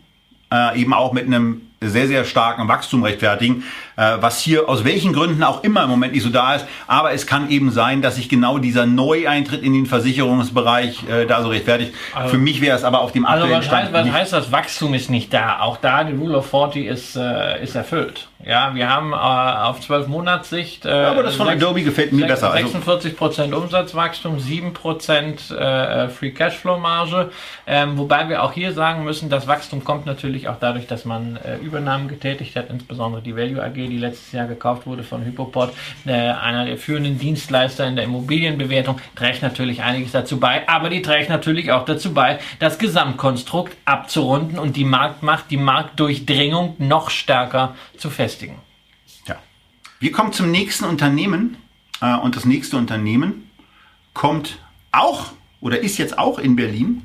eben auch mit einem sehr, sehr starken Wachstum rechtfertigen, was hier aus welchen Gründen auch immer im Moment nicht so da ist. Aber es kann eben sein, dass sich genau dieser Neueintritt in den Versicherungsbereich äh, da so rechtfertigt. Also, Für mich wäre es aber auf dem also aktuellen also was Stand heißt, was heißt das? Wachstum ist nicht da. Auch da die Rule of 40 ist, äh, ist erfüllt. Ja, wir haben äh, auf 12 Monatssicht. Äh, ja, aber das von 6, Adobe gefällt mir 6, besser. 46 Prozent Umsatzwachstum, 7 Prozent äh, Free Cashflow Marge. Ähm, wobei wir auch hier sagen müssen, das Wachstum kommt natürlich auch dadurch, dass man äh, Übernahmen getätigt hat, insbesondere die Value AG, die letztes Jahr gekauft wurde von Hypoport, äh, einer der führenden Dienstleister in der Immobilienbewertung, trägt natürlich einiges dazu bei. Aber die trägt natürlich auch dazu bei, das Gesamtkonstrukt abzurunden und die Marktmacht, die Marktdurchdringung noch stärker zu festigen. Ja. Wir kommen zum nächsten Unternehmen äh, und das nächste Unternehmen kommt auch oder ist jetzt auch in Berlin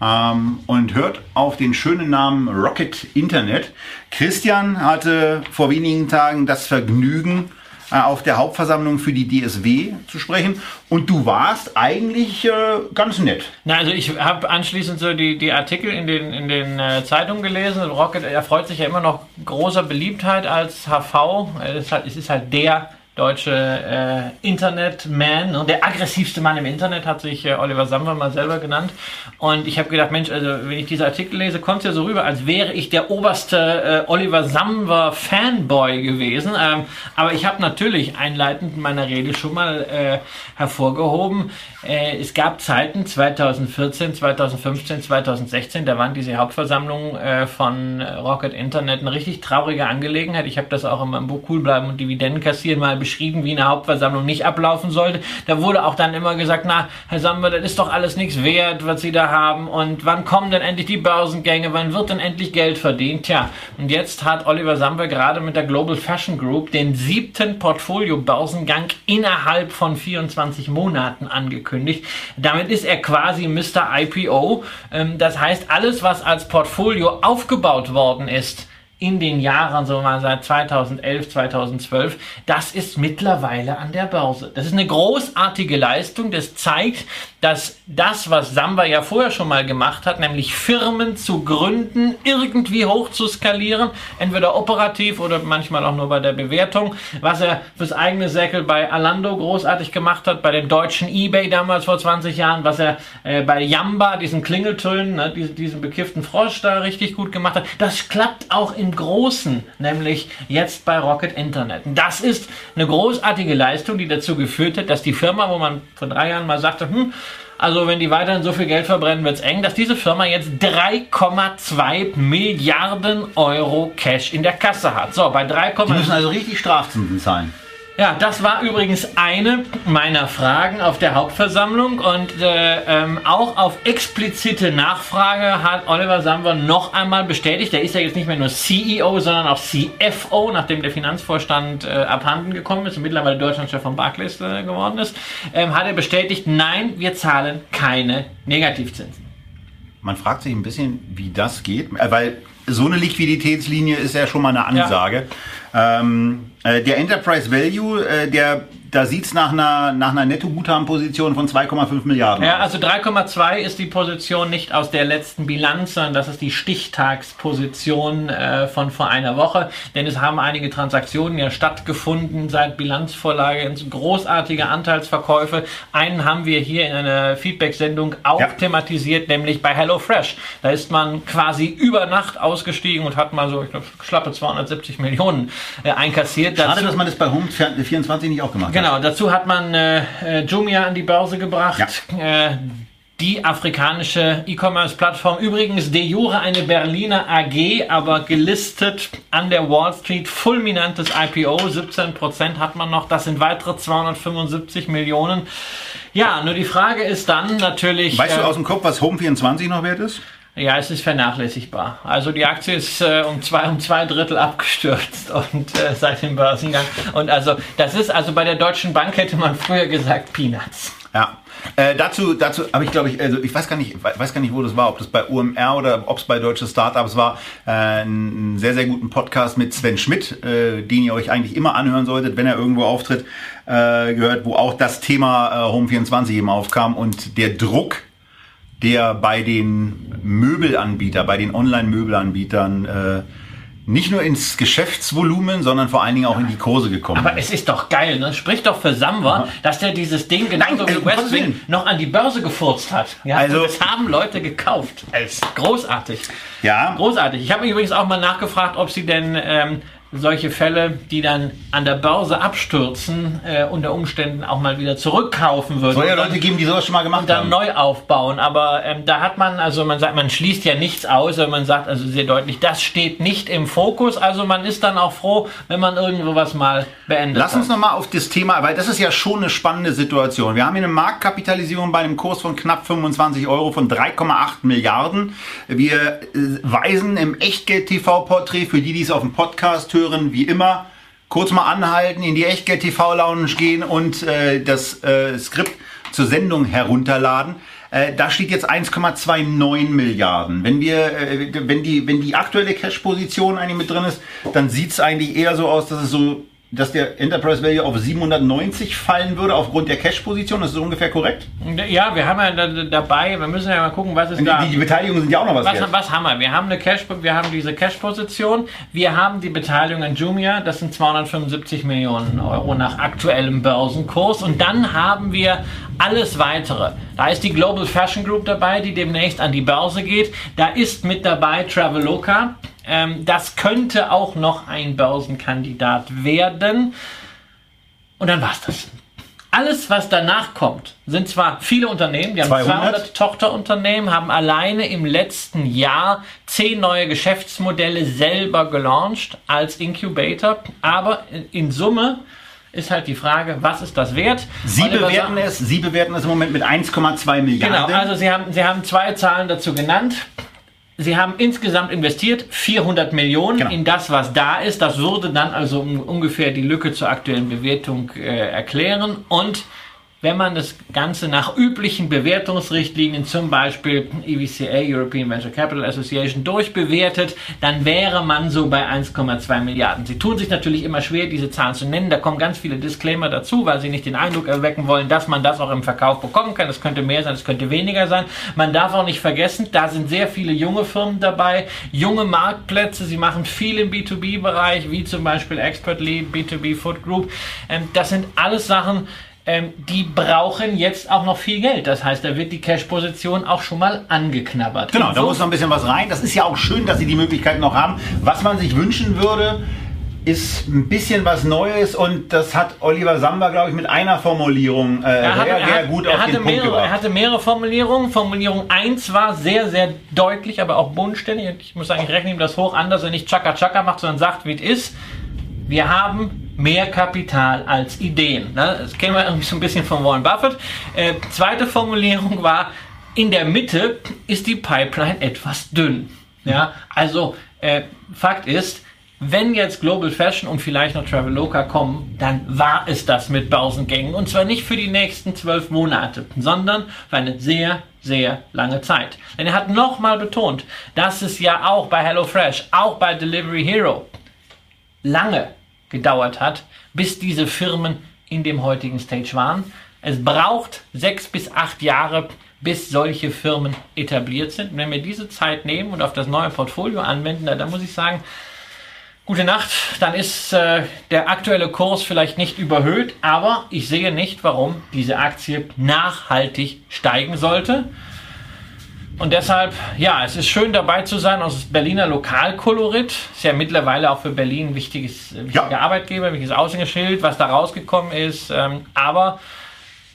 ähm, und hört auf den schönen Namen Rocket Internet. Christian hatte vor wenigen Tagen das Vergnügen, äh, auf der Hauptversammlung für die DSW zu sprechen. Und du warst eigentlich äh, ganz nett. Na, also ich habe anschließend so die, die Artikel in den, in den äh, Zeitungen gelesen. Rocket erfreut sich ja immer noch großer Beliebtheit als HV. Es ist halt, es ist halt der deutsche äh, Internetman, ne? der aggressivste Mann im Internet hat sich äh, Oliver Samwer mal selber genannt. Und ich habe gedacht, Mensch, also wenn ich diese Artikel lese, kommt es ja so rüber, als wäre ich der oberste äh, Oliver Samwer Fanboy gewesen. Ähm, aber ich habe natürlich einleitend in meiner Rede schon mal äh, hervorgehoben, äh, es gab Zeiten 2014, 2015, 2016, da waren diese Hauptversammlungen äh, von Rocket Internet eine richtig traurige Angelegenheit. Ich habe das auch in meinem Buch Cool bleiben und Dividenden kassieren mal beschrieben, wie eine Hauptversammlung nicht ablaufen sollte. Da wurde auch dann immer gesagt, na, Herr Sammer, das ist doch alles nichts wert, was Sie da haben und wann kommen denn endlich die Börsengänge, wann wird denn endlich Geld verdient? Tja, und jetzt hat Oliver Samwer gerade mit der Global Fashion Group den siebten Portfolio-Börsengang innerhalb von 24 Monaten angekündigt. Damit ist er quasi Mr. IPO. Ähm, das heißt, alles, was als Portfolio aufgebaut worden ist, in den Jahren, so mal seit 2011, 2012, das ist mittlerweile an der Börse. Das ist eine großartige Leistung. Das zeigt, dass das, was Samba ja vorher schon mal gemacht hat, nämlich Firmen zu gründen, irgendwie hoch zu skalieren, entweder operativ oder manchmal auch nur bei der Bewertung, was er fürs eigene Säckel bei Alando großartig gemacht hat, bei dem deutschen Ebay damals vor 20 Jahren, was er äh, bei Yamba, diesen Klingeltönen, ne, diesen, diesen bekifften Frosch da richtig gut gemacht hat. Das klappt auch im Großen, nämlich jetzt bei Rocket Internet. Das ist eine großartige Leistung, die dazu geführt hat, dass die Firma, wo man vor drei Jahren mal sagte, hm, also wenn die weiterhin so viel Geld verbrennen, wird es eng, dass diese Firma jetzt 3,2 Milliarden Euro Cash in der Kasse hat. So, bei 3, die müssen also richtig Strafzinsen zahlen. Ja, das war übrigens eine meiner Fragen auf der Hauptversammlung und äh, ähm, auch auf explizite Nachfrage hat Oliver Samwer noch einmal bestätigt, er ist ja jetzt nicht mehr nur CEO, sondern auch CFO, nachdem der Finanzvorstand äh, abhanden gekommen ist und mittlerweile Deutschlandchef von Barclays äh, geworden ist, ähm, hat er bestätigt, nein, wir zahlen keine Negativzinsen. Man fragt sich ein bisschen, wie das geht, äh, weil so eine Liquiditätslinie ist ja schon mal eine Ansage. Ja. Ähm, äh, der Enterprise Value, äh, der da sieht es nach einer, nach einer Netto-Guthaben-Position von 2,5 Milliarden. Ja, also 3,2 ist die Position nicht aus der letzten Bilanz, sondern das ist die Stichtagsposition äh, von vor einer Woche. Denn es haben einige Transaktionen ja stattgefunden seit Bilanzvorlage, großartige Anteilsverkäufe. Einen haben wir hier in einer Feedback-Sendung auch ja. thematisiert, nämlich bei HelloFresh. Da ist man quasi über Nacht ausgestiegen und hat mal so, ich glaube, schlappe 270 Millionen äh, einkassiert. Schade, Dazu, dass man das bei Home 24 nicht auch gemacht hat. Genau, dazu hat man äh, äh, Jumia an die Börse gebracht. Ja. Äh, die afrikanische E-Commerce-Plattform. Übrigens de jure eine Berliner AG, aber gelistet an der Wall Street. Fulminantes IPO, 17% hat man noch. Das sind weitere 275 Millionen. Ja, nur die Frage ist dann natürlich. Weißt äh, du aus dem Kopf, was Home24 noch wert ist? Ja, es ist vernachlässigbar. Also die Aktie ist äh, um zwei um zwei Drittel abgestürzt und äh, seit dem Börsengang. Und also das ist also bei der Deutschen Bank hätte man früher gesagt Peanuts. Ja. Äh, dazu, dazu habe ich glaube ich, also ich weiß gar nicht, weiß gar nicht, wo das war, ob das bei UMR oder ob es bei Deutsche Startups war, äh, einen sehr sehr guten Podcast mit Sven Schmidt, äh, den ihr euch eigentlich immer anhören solltet, wenn er irgendwo auftritt, äh, gehört, wo auch das Thema äh, Home 24 eben aufkam und der Druck der bei den Möbelanbietern, bei den Online-Möbelanbietern äh, nicht nur ins Geschäftsvolumen, sondern vor allen Dingen auch in die Kurse gekommen. Aber es ist doch geil, ne? Spricht doch für Samba, dass der dieses Ding genauso Nein, wie also, Westwing noch an die Börse gefurzt hat. Ja, also und das haben Leute gekauft. Es großartig. Ja. Großartig. Ich habe übrigens auch mal nachgefragt, ob sie denn ähm, solche Fälle, die dann an der Börse abstürzen, äh, unter Umständen auch mal wieder zurückkaufen würden. Soll ja Leute geben, die sowas schon mal gemacht und dann haben. neu aufbauen. Aber ähm, da hat man, also man sagt, man schließt ja nichts aus, wenn man sagt also sehr deutlich, das steht nicht im Fokus. Also man ist dann auch froh, wenn man irgendwo was mal beendet. Lass uns nochmal auf das Thema, weil das ist ja schon eine spannende Situation. Wir haben hier eine Marktkapitalisierung bei einem Kurs von knapp 25 Euro von 3,8 Milliarden. Wir äh, weisen im Echtgeld-TV-Porträt für die, die es auf dem Podcast hören, hören, wie immer, kurz mal anhalten, in die Echtgeld TV Lounge gehen und äh, das äh, Skript zur Sendung herunterladen. Äh, da steht jetzt 1,29 Milliarden. Wenn wir, wenn die, wenn die aktuelle Cash-Position eigentlich mit drin ist, dann sieht es eigentlich eher so aus, dass es so dass der Enterprise Value auf 790 fallen würde aufgrund der Cash-Position. Das ist ungefähr korrekt? Ja, wir haben ja da, dabei, wir müssen ja mal gucken, was ist die, da. Die, die Beteiligungen sind ja auch noch was, was wert. Was haben wir? Wir haben eine Cash, wir haben diese Cash-Position, wir haben die Beteiligung an Jumia, das sind 275 Millionen Euro nach aktuellem Börsenkurs und dann haben wir alles weitere. Da ist die Global Fashion Group dabei, die demnächst an die Börse geht. Da ist mit dabei Traveloka ähm, das könnte auch noch ein Börsenkandidat werden. Und dann war es das. Alles, was danach kommt, sind zwar viele Unternehmen, die haben 200, 200 Tochterunternehmen, haben alleine im letzten Jahr zehn neue Geschäftsmodelle selber gelauncht als Incubator, aber in Summe ist halt die Frage, was ist das wert? Sie bewerten es, Sie bewerten es im Moment mit 1,2 Milliarden. Genau, also Sie haben, Sie haben zwei Zahlen dazu genannt. Sie haben insgesamt investiert 400 Millionen genau. in das, was da ist. Das würde dann also ungefähr die Lücke zur aktuellen Bewertung äh, erklären. Und wenn man das Ganze nach üblichen Bewertungsrichtlinien, zum Beispiel EVCA, European Venture Capital Association, durchbewertet, dann wäre man so bei 1,2 Milliarden. Sie tun sich natürlich immer schwer, diese Zahlen zu nennen. Da kommen ganz viele Disclaimer dazu, weil sie nicht den Eindruck erwecken wollen, dass man das auch im Verkauf bekommen kann. Es könnte mehr sein, es könnte weniger sein. Man darf auch nicht vergessen, da sind sehr viele junge Firmen dabei, junge Marktplätze. Sie machen viel im B2B-Bereich, wie zum Beispiel Expertly, B2B Food Group. Ähm, das sind alles Sachen, ähm, die brauchen jetzt auch noch viel Geld. Das heißt, da wird die Cash-Position auch schon mal angeknabbert. Genau, da muss noch ein bisschen was rein. Das ist ja auch schön, dass sie die Möglichkeit noch haben. Was man sich wünschen würde, ist ein bisschen was Neues und das hat Oliver Samba, glaube ich, mit einer Formulierung äh, er hatte, sehr, sehr gut er, auf den Punkt mehrere, gebracht. Er hatte mehrere Formulierungen. Formulierung 1 war sehr, sehr deutlich, aber auch bodenständig. Ich muss sagen, ich rechne ihm das hoch an, dass er nicht Chaka Chaka macht, sondern sagt, wie es ist. Wir haben mehr Kapital als Ideen. Ne? Das kennen wir irgendwie so ein bisschen von Warren Buffett. Äh, zweite Formulierung war, in der Mitte ist die Pipeline etwas dünn. Ja, also äh, Fakt ist, wenn jetzt Global Fashion und vielleicht noch Traveloka kommen, dann war es das mit Börsengängen. Und zwar nicht für die nächsten zwölf Monate, sondern für eine sehr, sehr lange Zeit. Denn er hat nochmal betont, dass es ja auch bei HelloFresh, auch bei Delivery Hero lange gedauert hat, bis diese Firmen in dem heutigen Stage waren. Es braucht sechs bis acht Jahre, bis solche Firmen etabliert sind. Und wenn wir diese Zeit nehmen und auf das neue Portfolio anwenden, dann muss ich sagen, gute Nacht, dann ist äh, der aktuelle Kurs vielleicht nicht überhöht, aber ich sehe nicht, warum diese Aktie nachhaltig steigen sollte. Und deshalb, ja, es ist schön dabei zu sein aus Berliner Lokalkolorit. Ist ja mittlerweile auch für Berlin ein wichtiges, wichtiger ja. Arbeitgeber, wichtiges Aushängeschild, was da rausgekommen ist. Ähm, aber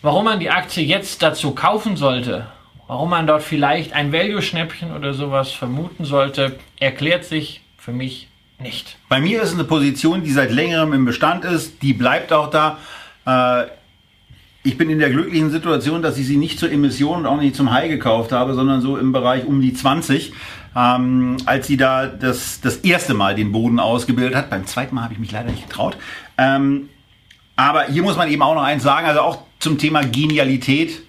warum man die Aktie jetzt dazu kaufen sollte, warum man dort vielleicht ein Value-Schnäppchen oder sowas vermuten sollte, erklärt sich für mich nicht. Bei mir ist es eine Position, die seit längerem im Bestand ist, die bleibt auch da. Äh, ich bin in der glücklichen Situation, dass ich sie nicht zur Emission und auch nicht zum High gekauft habe, sondern so im Bereich um die 20. Ähm, als sie da das, das erste Mal den Boden ausgebildet hat. Beim zweiten Mal habe ich mich leider nicht getraut. Ähm, aber hier muss man eben auch noch eins sagen, also auch zum Thema Genialität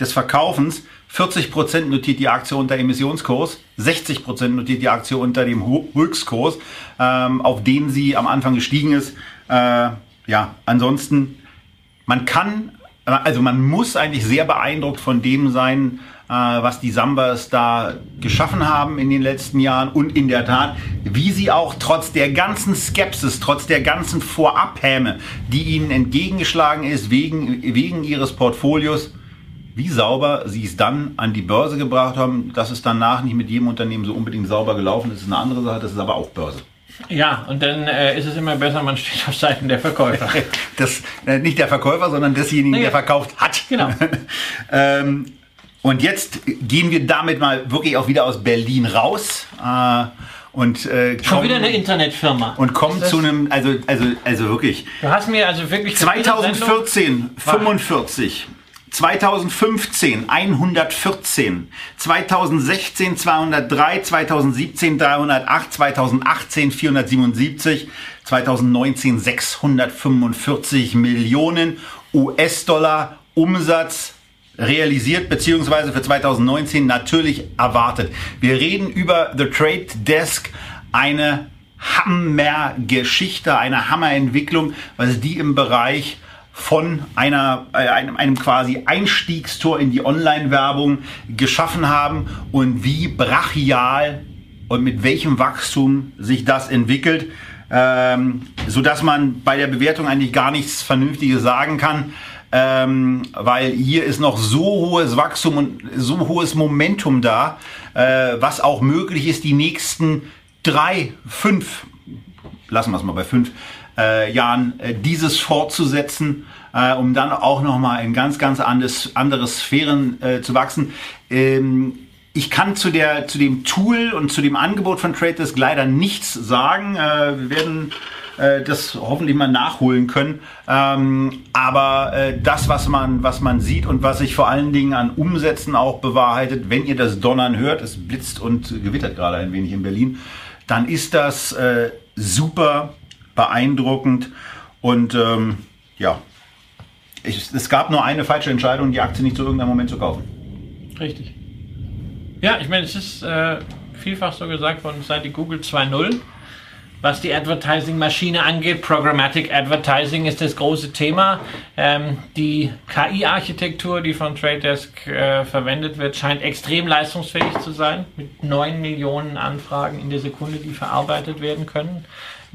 des Verkaufens. 40% notiert die Aktie unter Emissionskurs, 60% notiert die Aktie unter dem Höchstkurs, ähm, auf den sie am Anfang gestiegen ist. Äh, ja, ansonsten man kann, also man muss eigentlich sehr beeindruckt von dem sein, äh, was die Sambas da geschaffen haben in den letzten Jahren und in der Tat, wie sie auch trotz der ganzen Skepsis, trotz der ganzen Vorabhäme, die ihnen entgegengeschlagen ist wegen, wegen ihres Portfolios, wie sauber sie es dann an die Börse gebracht haben, dass es danach nicht mit jedem Unternehmen so unbedingt sauber gelaufen ist, ist eine andere Sache, das ist aber auch Börse. Ja, und dann äh, ist es immer besser, man steht auf Seiten der Verkäufer. das, äh, nicht der Verkäufer, sondern desjenigen, naja. der verkauft hat. Genau. ähm, und jetzt gehen wir damit mal wirklich auch wieder aus Berlin raus. Äh, und, äh, Schon wieder eine Internetfirma. Und kommen zu einem, also, also, also wirklich. Du hast mir also wirklich. 2014 45. 2015 114, 2016 203, 2017 308, 2018 477, 2019 645 Millionen US-Dollar Umsatz realisiert beziehungsweise für 2019 natürlich erwartet. Wir reden über The Trade Desk, eine Hammergeschichte, eine Hammerentwicklung, was die im Bereich von einer, äh, einem, einem quasi Einstiegstor in die Online-Werbung geschaffen haben und wie brachial und mit welchem Wachstum sich das entwickelt, ähm, so dass man bei der Bewertung eigentlich gar nichts Vernünftiges sagen kann, ähm, weil hier ist noch so hohes Wachstum und so hohes Momentum da, äh, was auch möglich ist, die nächsten drei, fünf, lassen wir es mal bei fünf, äh, Jahren äh, dieses fortzusetzen, äh, um dann auch nochmal in ganz, ganz anderes, andere Sphären äh, zu wachsen. Ähm, ich kann zu, der, zu dem Tool und zu dem Angebot von TradeDesk leider nichts sagen. Äh, wir werden äh, das hoffentlich mal nachholen können. Ähm, aber äh, das, was man, was man sieht und was sich vor allen Dingen an Umsätzen auch bewahrheitet, wenn ihr das Donnern hört, es blitzt und gewittert gerade ein wenig in Berlin, dann ist das äh, super beeindruckend. Und ähm, ja, ich, es gab nur eine falsche Entscheidung, die Aktie nicht zu irgendeinem Moment zu kaufen. Richtig. Ja, ich meine, es ist äh, vielfach so gesagt worden, seit die Google 2.0 was die Advertising-Maschine angeht. Programmatic Advertising ist das große Thema. Ähm, die KI-Architektur, die von Trade Desk äh, verwendet wird, scheint extrem leistungsfähig zu sein, mit 9 Millionen Anfragen in der Sekunde, die verarbeitet werden können.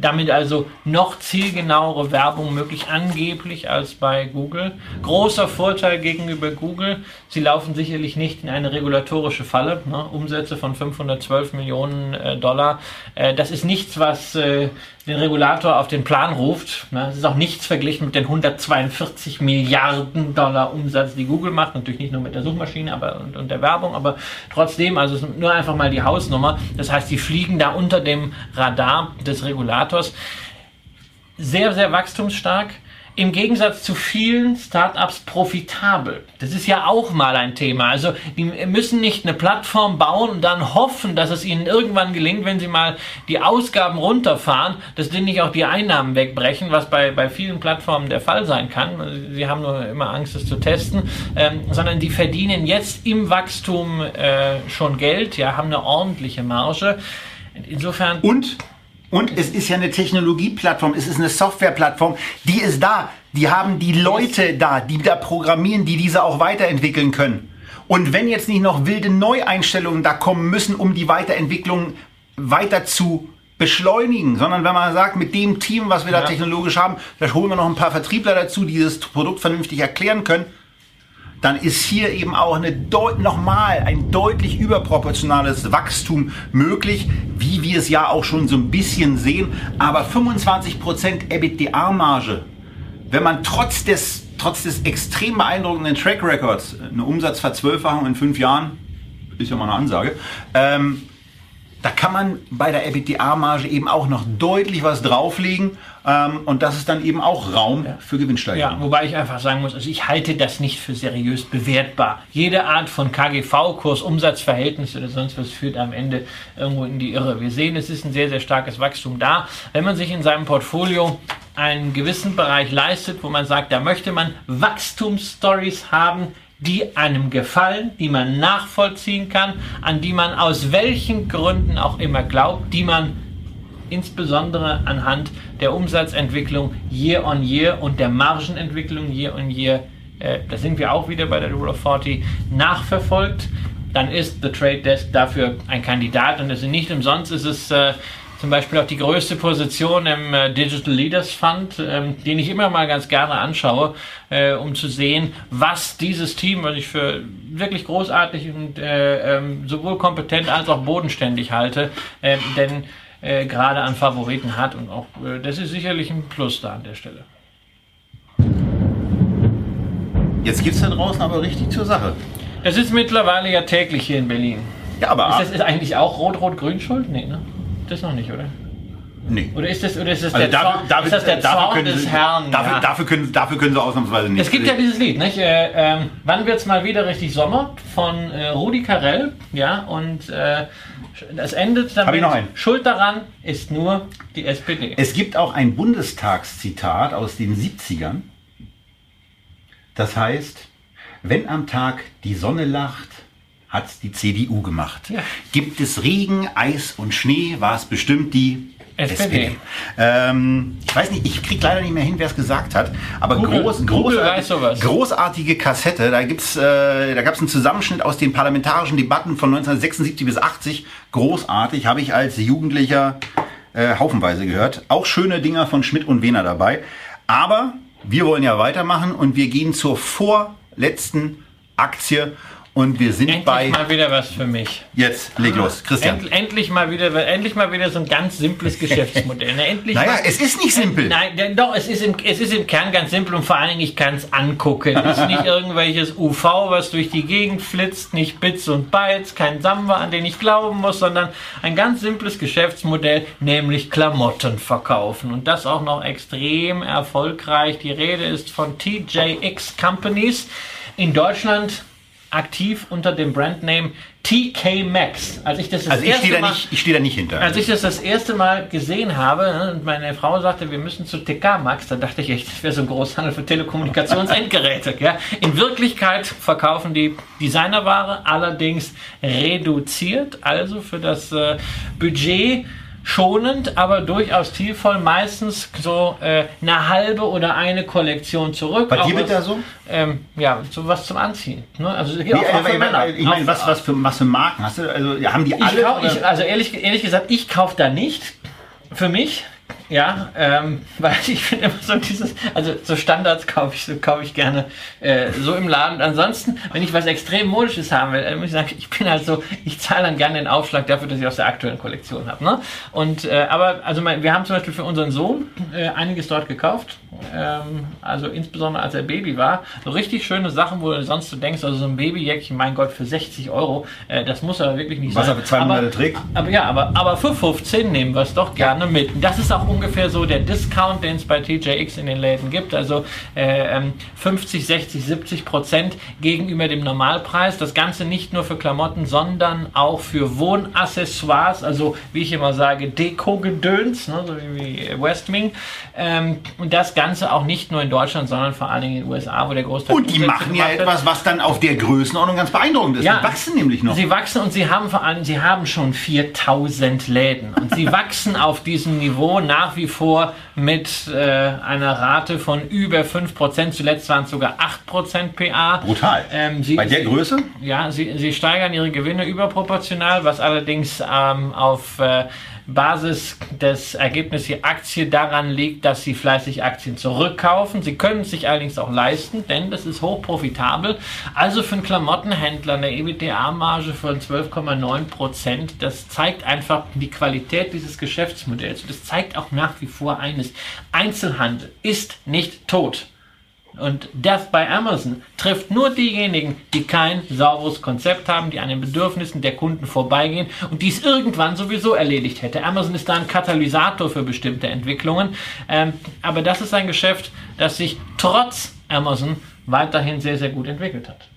Damit also noch zielgenauere Werbung möglich, angeblich als bei Google. Großer Vorteil gegenüber Google, sie laufen sicherlich nicht in eine regulatorische Falle. Ne? Umsätze von 512 Millionen äh, Dollar. Äh, das ist nichts, was äh, den Regulator auf den Plan ruft. Es ne? ist auch nichts verglichen mit den 142 Milliarden Dollar Umsatz, die Google macht. Natürlich nicht nur mit der Suchmaschine aber, und, und der Werbung, aber trotzdem, also nur einfach mal die Hausnummer. Das heißt, die fliegen da unter dem Radar des Regulators. Sehr, sehr wachstumsstark im Gegensatz zu vielen Startups profitabel. Das ist ja auch mal ein Thema. Also die müssen nicht eine Plattform bauen und dann hoffen, dass es ihnen irgendwann gelingt, wenn sie mal die Ausgaben runterfahren, dass denen nicht auch die Einnahmen wegbrechen, was bei, bei vielen Plattformen der Fall sein kann. Sie haben nur immer Angst, es zu testen, ähm, sondern die verdienen jetzt im Wachstum äh, schon Geld, ja, haben eine ordentliche Marge. Insofern. Und und es ist ja eine Technologieplattform, es ist eine Softwareplattform, die ist da. Die haben die Leute da, die da programmieren, die diese auch weiterentwickeln können. Und wenn jetzt nicht noch wilde Neueinstellungen da kommen müssen, um die Weiterentwicklung weiter zu beschleunigen, sondern wenn man sagt, mit dem Team, was wir ja. da technologisch haben, da holen wir noch ein paar Vertriebler dazu, die das Produkt vernünftig erklären können, dann ist hier eben auch eine deut nochmal ein deutlich überproportionales Wachstum möglich, wie wir es ja auch schon so ein bisschen sehen. Aber 25% EBITDA-Marge, wenn man trotz des, trotz des extrem beeindruckenden Track Records eine Umsatzverzwölffachung in fünf Jahren, ist ja mal eine Ansage, ähm, da kann man bei der EBITDA-Marge eben auch noch deutlich was drauflegen. Ähm, und das ist dann eben auch Raum ja. für Gewinnsteigerung. Ja, wobei ich einfach sagen muss, also ich halte das nicht für seriös bewertbar. Jede Art von KGV-Kurs, Umsatzverhältnis oder sonst was führt am Ende irgendwo in die Irre. Wir sehen, es ist ein sehr, sehr starkes Wachstum da. Wenn man sich in seinem Portfolio einen gewissen Bereich leistet, wo man sagt, da möchte man Wachstumsstories haben, die einem gefallen, die man nachvollziehen kann, an die man aus welchen Gründen auch immer glaubt, die man insbesondere anhand der Umsatzentwicklung year on year und der Margenentwicklung year on year, äh, da sind wir auch wieder bei der Rule of 40, nachverfolgt, dann ist The Trade Desk dafür ein Kandidat und es ist nicht umsonst, ist äh, zum Beispiel auch die größte Position im äh, Digital Leaders Fund, ähm, den ich immer mal ganz gerne anschaue, äh, um zu sehen, was dieses Team, was ich für wirklich großartig und äh, ähm, sowohl kompetent als auch bodenständig halte, ähm, denn äh, gerade an Favoriten hat und auch äh, das ist sicherlich ein Plus da an der Stelle. Jetzt geht es da draußen aber richtig zur Sache. Es ist mittlerweile ja täglich hier in Berlin. Ja, aber. Ist das ist eigentlich auch Rot-Rot-Grün schuld? Nee, ne? Das noch nicht, oder? Nee. Oder ist das, oder ist das also der, dafür, Zorn, dafür, ist das der Zorn des sie, Herrn? Dafür, ja. dafür, können, dafür können sie ausnahmsweise nicht. Es gibt ja dieses Lied, nicht? Äh, äh, wann es mal wieder richtig Sommer? Von äh, Rudi Carell, ja, und äh, das endet damit. ich noch einen. Schuld daran ist nur die SPD. Es gibt auch ein Bundestagszitat aus den 70ern. Das heißt, wenn am Tag die Sonne lacht, hat die CDU gemacht. Ja. Gibt es Regen, Eis und Schnee, war es bestimmt die SPD. SPD. Ähm, ich weiß nicht, ich kriege leider nicht mehr hin, wer es gesagt hat, aber Google, groß, großartige, großartige Kassette. Da, gibt's, äh, da gab es einen Zusammenschnitt aus den parlamentarischen Debatten von 1976 bis 80. Großartig, habe ich als Jugendlicher äh, haufenweise gehört. Auch schöne Dinger von Schmidt und Wehner dabei. Aber wir wollen ja weitermachen und wir gehen zur vorletzten Aktie und wir sind endlich bei. mal wieder was für mich. Jetzt leg los, Christian. End, endlich mal wieder, endlich mal wieder so ein ganz simples Geschäftsmodell. Na, endlich naja, mal, es ist nicht simpel. Nein, denn doch, es ist, im, es ist im Kern ganz simpel und vor allen Dingen, ich kann es angucken. Es ist nicht irgendwelches UV, was durch die Gegend flitzt, nicht Bits und Bytes, kein Samba, an den ich glauben muss, sondern ein ganz simples Geschäftsmodell, nämlich Klamotten verkaufen. Und das auch noch extrem erfolgreich. Die Rede ist von TJX Companies. In Deutschland aktiv unter dem Brandname TK Maxx. Als ich das, das also ich stehe da nicht, ich stehe da nicht hinter. Als ich das das erste Mal gesehen habe ne, und meine Frau sagte, wir müssen zu TK Maxx, da dachte ich echt, das wäre so ein Großhandel für Telekommunikationsendgeräte. ja. In Wirklichkeit verkaufen die Designerware allerdings reduziert, also für das äh, Budget schonend, aber durchaus zielvoll, meistens so äh, eine halbe oder eine Kollektion zurück. Dir wird da so? Ähm, ja, so was zum Anziehen. Ne? Also hier Wie, auch, auch äh, Männer. Ich meine, was, was, für, was für Marken hast du? Also haben die alle? Ich kauf, ich, also ehrlich, ehrlich gesagt, ich kaufe da nicht. Für mich, ja, ähm, weil ich finde immer so dieses, also so Standards kaufe ich, so kaufe ich gerne äh, so im Laden. Ansonsten, wenn ich was extrem modisches haben will, dann muss ich sagen, ich bin halt so, ich zahle dann gerne den Aufschlag dafür, dass ich aus der aktuellen Kollektion habe. Ne? Und äh, aber also mein, wir haben zum Beispiel für unseren Sohn äh, einiges dort gekauft. Ähm, also insbesondere als er Baby war, so richtig schöne Sachen, wo du sonst du denkst, also so ein Babyjäckchen, mein Gott, für 60 Euro, äh, das muss aber wirklich nicht was sein. Was er für zwei Monate trägt. Aber ja, aber, aber für 15 nehmen wir es doch gerne mit. Das ist auch ungefähr so der Discount, den es bei TJX in den Läden gibt. Also äh, 50, 60, 70 Prozent gegenüber dem Normalpreis. Das Ganze nicht nur für Klamotten, sondern auch für Wohnaccessoires, also wie ich immer sage, Deko-Gedöns, ne, so wie Westwing. Ähm, und das Ganze auch nicht nur in Deutschland, sondern vor allen Dingen in den USA, wo der Großteil. Und die machen ja etwas, was dann auf der Größenordnung ganz beeindruckend ist. Ja, die wachsen nämlich noch. Sie wachsen und sie haben vor allem, sie haben schon 4000 Läden. Und sie wachsen auf diesem Niveau nach wie vor mit äh, einer Rate von über 5%. Zuletzt waren es sogar 8% PA. Brutal. Ähm, sie, Bei der sie, Größe? Ja, sie, sie steigern ihre Gewinne überproportional, was allerdings ähm, auf äh, Basis des Ergebnisses die Aktie daran liegt, dass sie fleißig Aktien zurückkaufen. Sie können es sich allerdings auch leisten, denn das ist hochprofitabel. Also für einen Klamottenhändler eine EBITDA-Marge von 12,9 Prozent, das zeigt einfach die Qualität dieses Geschäftsmodells. das zeigt auch nach wie vor eines. Einzelhandel ist nicht tot. Und das bei Amazon trifft nur diejenigen, die kein sauberes Konzept haben, die an den Bedürfnissen der Kunden vorbeigehen und dies irgendwann sowieso erledigt hätte. Amazon ist da ein Katalysator für bestimmte Entwicklungen. Ähm, aber das ist ein Geschäft, das sich trotz Amazon weiterhin sehr, sehr gut entwickelt hat.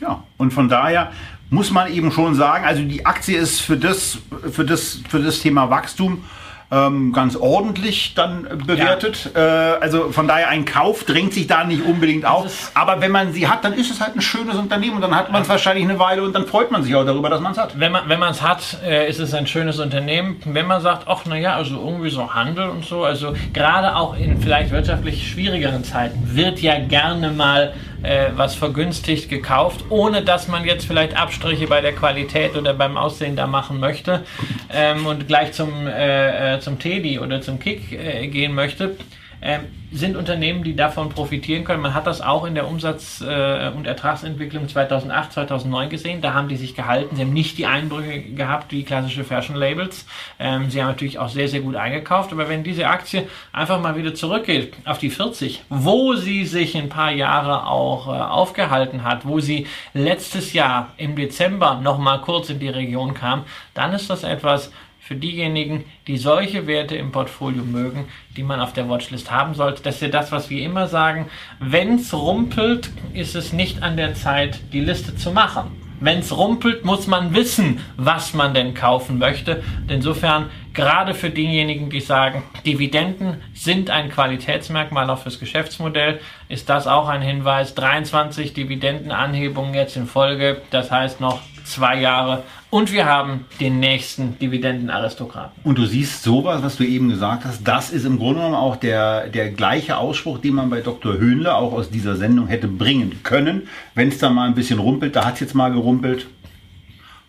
Ja, und von daher muss man eben schon sagen, also die Aktie ist für das, für das, für das Thema Wachstum ähm, ganz ordentlich dann bewertet. Ja. Äh, also von daher ein Kauf drängt sich da nicht unbedingt auf. Aber wenn man sie hat, dann ist es halt ein schönes Unternehmen und dann hat man es wahrscheinlich eine Weile und dann freut man sich auch darüber, dass man es hat. Wenn man wenn es hat, äh, ist es ein schönes Unternehmen. Wenn man sagt, ach naja, also irgendwie so Handel und so, also gerade auch in vielleicht wirtschaftlich schwierigeren Zeiten wird ja gerne mal äh, was vergünstigt gekauft, ohne dass man jetzt vielleicht Abstriche bei der Qualität oder beim Aussehen da machen möchte ähm, und gleich zum, äh, äh zum Teddy oder zum Kick äh, gehen möchte ähm, sind Unternehmen, die davon profitieren können. Man hat das auch in der Umsatz- äh, und Ertragsentwicklung 2008, 2009 gesehen. Da haben die sich gehalten. Sie haben nicht die Einbrüche gehabt wie klassische Fashion Labels. Ähm, sie haben natürlich auch sehr, sehr gut eingekauft. Aber wenn diese Aktie einfach mal wieder zurückgeht auf die 40, wo sie sich ein paar Jahre auch äh, aufgehalten hat, wo sie letztes Jahr im Dezember noch mal kurz in die Region kam, dann ist das etwas, für diejenigen, die solche Werte im Portfolio mögen, die man auf der Watchlist haben sollte. Das ist ja das, was wir immer sagen. Wenn es rumpelt, ist es nicht an der Zeit, die Liste zu machen. Wenn es rumpelt, muss man wissen, was man denn kaufen möchte. insofern, gerade für diejenigen, die sagen, Dividenden sind ein Qualitätsmerkmal auch fürs Geschäftsmodell, ist das auch ein Hinweis. 23 Dividendenanhebungen jetzt in Folge, das heißt noch zwei Jahre und wir haben den nächsten Dividendenaristokraten. Und du siehst sowas, was du eben gesagt hast, das ist im Grunde genommen auch der, der gleiche Ausspruch, den man bei Dr. Höhnle auch aus dieser Sendung hätte bringen können. Wenn es da mal ein bisschen rumpelt, da hat es jetzt mal gerumpelt.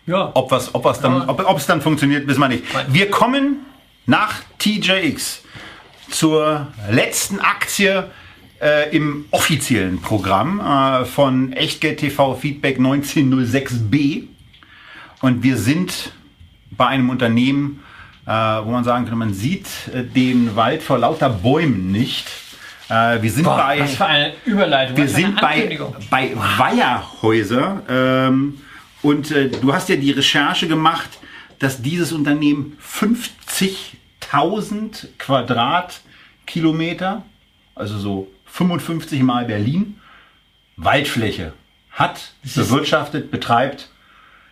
Ja. Ob, was, ob, was dann, ob, ob es dann funktioniert, wissen wir nicht. Wir kommen nach TJX zur letzten Aktie äh, im offiziellen Programm äh, von Echtgeld TV Feedback 1906b. Und wir sind bei einem Unternehmen, äh, wo man sagen könnte, man sieht äh, den Wald vor lauter Bäumen nicht. Äh, wir sind Boah, bei. Was für eine Überleitung. Wir sind bei, bei Weierhäuser. Ähm, und äh, du hast ja die Recherche gemacht, dass dieses Unternehmen 50.000 Quadratkilometer, also so 55 mal Berlin, Waldfläche hat, bewirtschaftet, betreibt.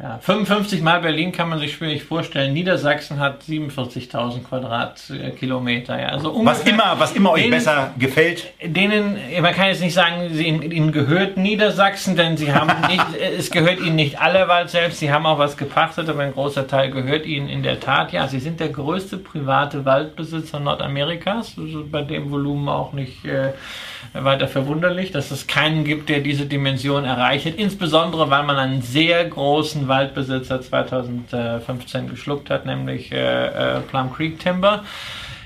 Ja, 55 Mal Berlin kann man sich schwierig vorstellen. Niedersachsen hat 47.000 Quadratkilometer. Ja, also was immer, was immer euch denen, besser gefällt. Denen, man kann jetzt nicht sagen, sie, ihnen gehört Niedersachsen, denn sie haben nicht, es gehört ihnen nicht alle Wald selbst. Sie haben auch was gepachtet, aber ein großer Teil gehört ihnen in der Tat. Ja, sie sind der größte private Waldbesitzer Nordamerikas. Also bei dem Volumen auch nicht äh, weiter verwunderlich, dass es keinen gibt, der diese Dimension erreicht. Insbesondere, weil man einen sehr großen Waldbesitzer 2015 geschluckt hat, nämlich äh, äh, Plum Creek Timber.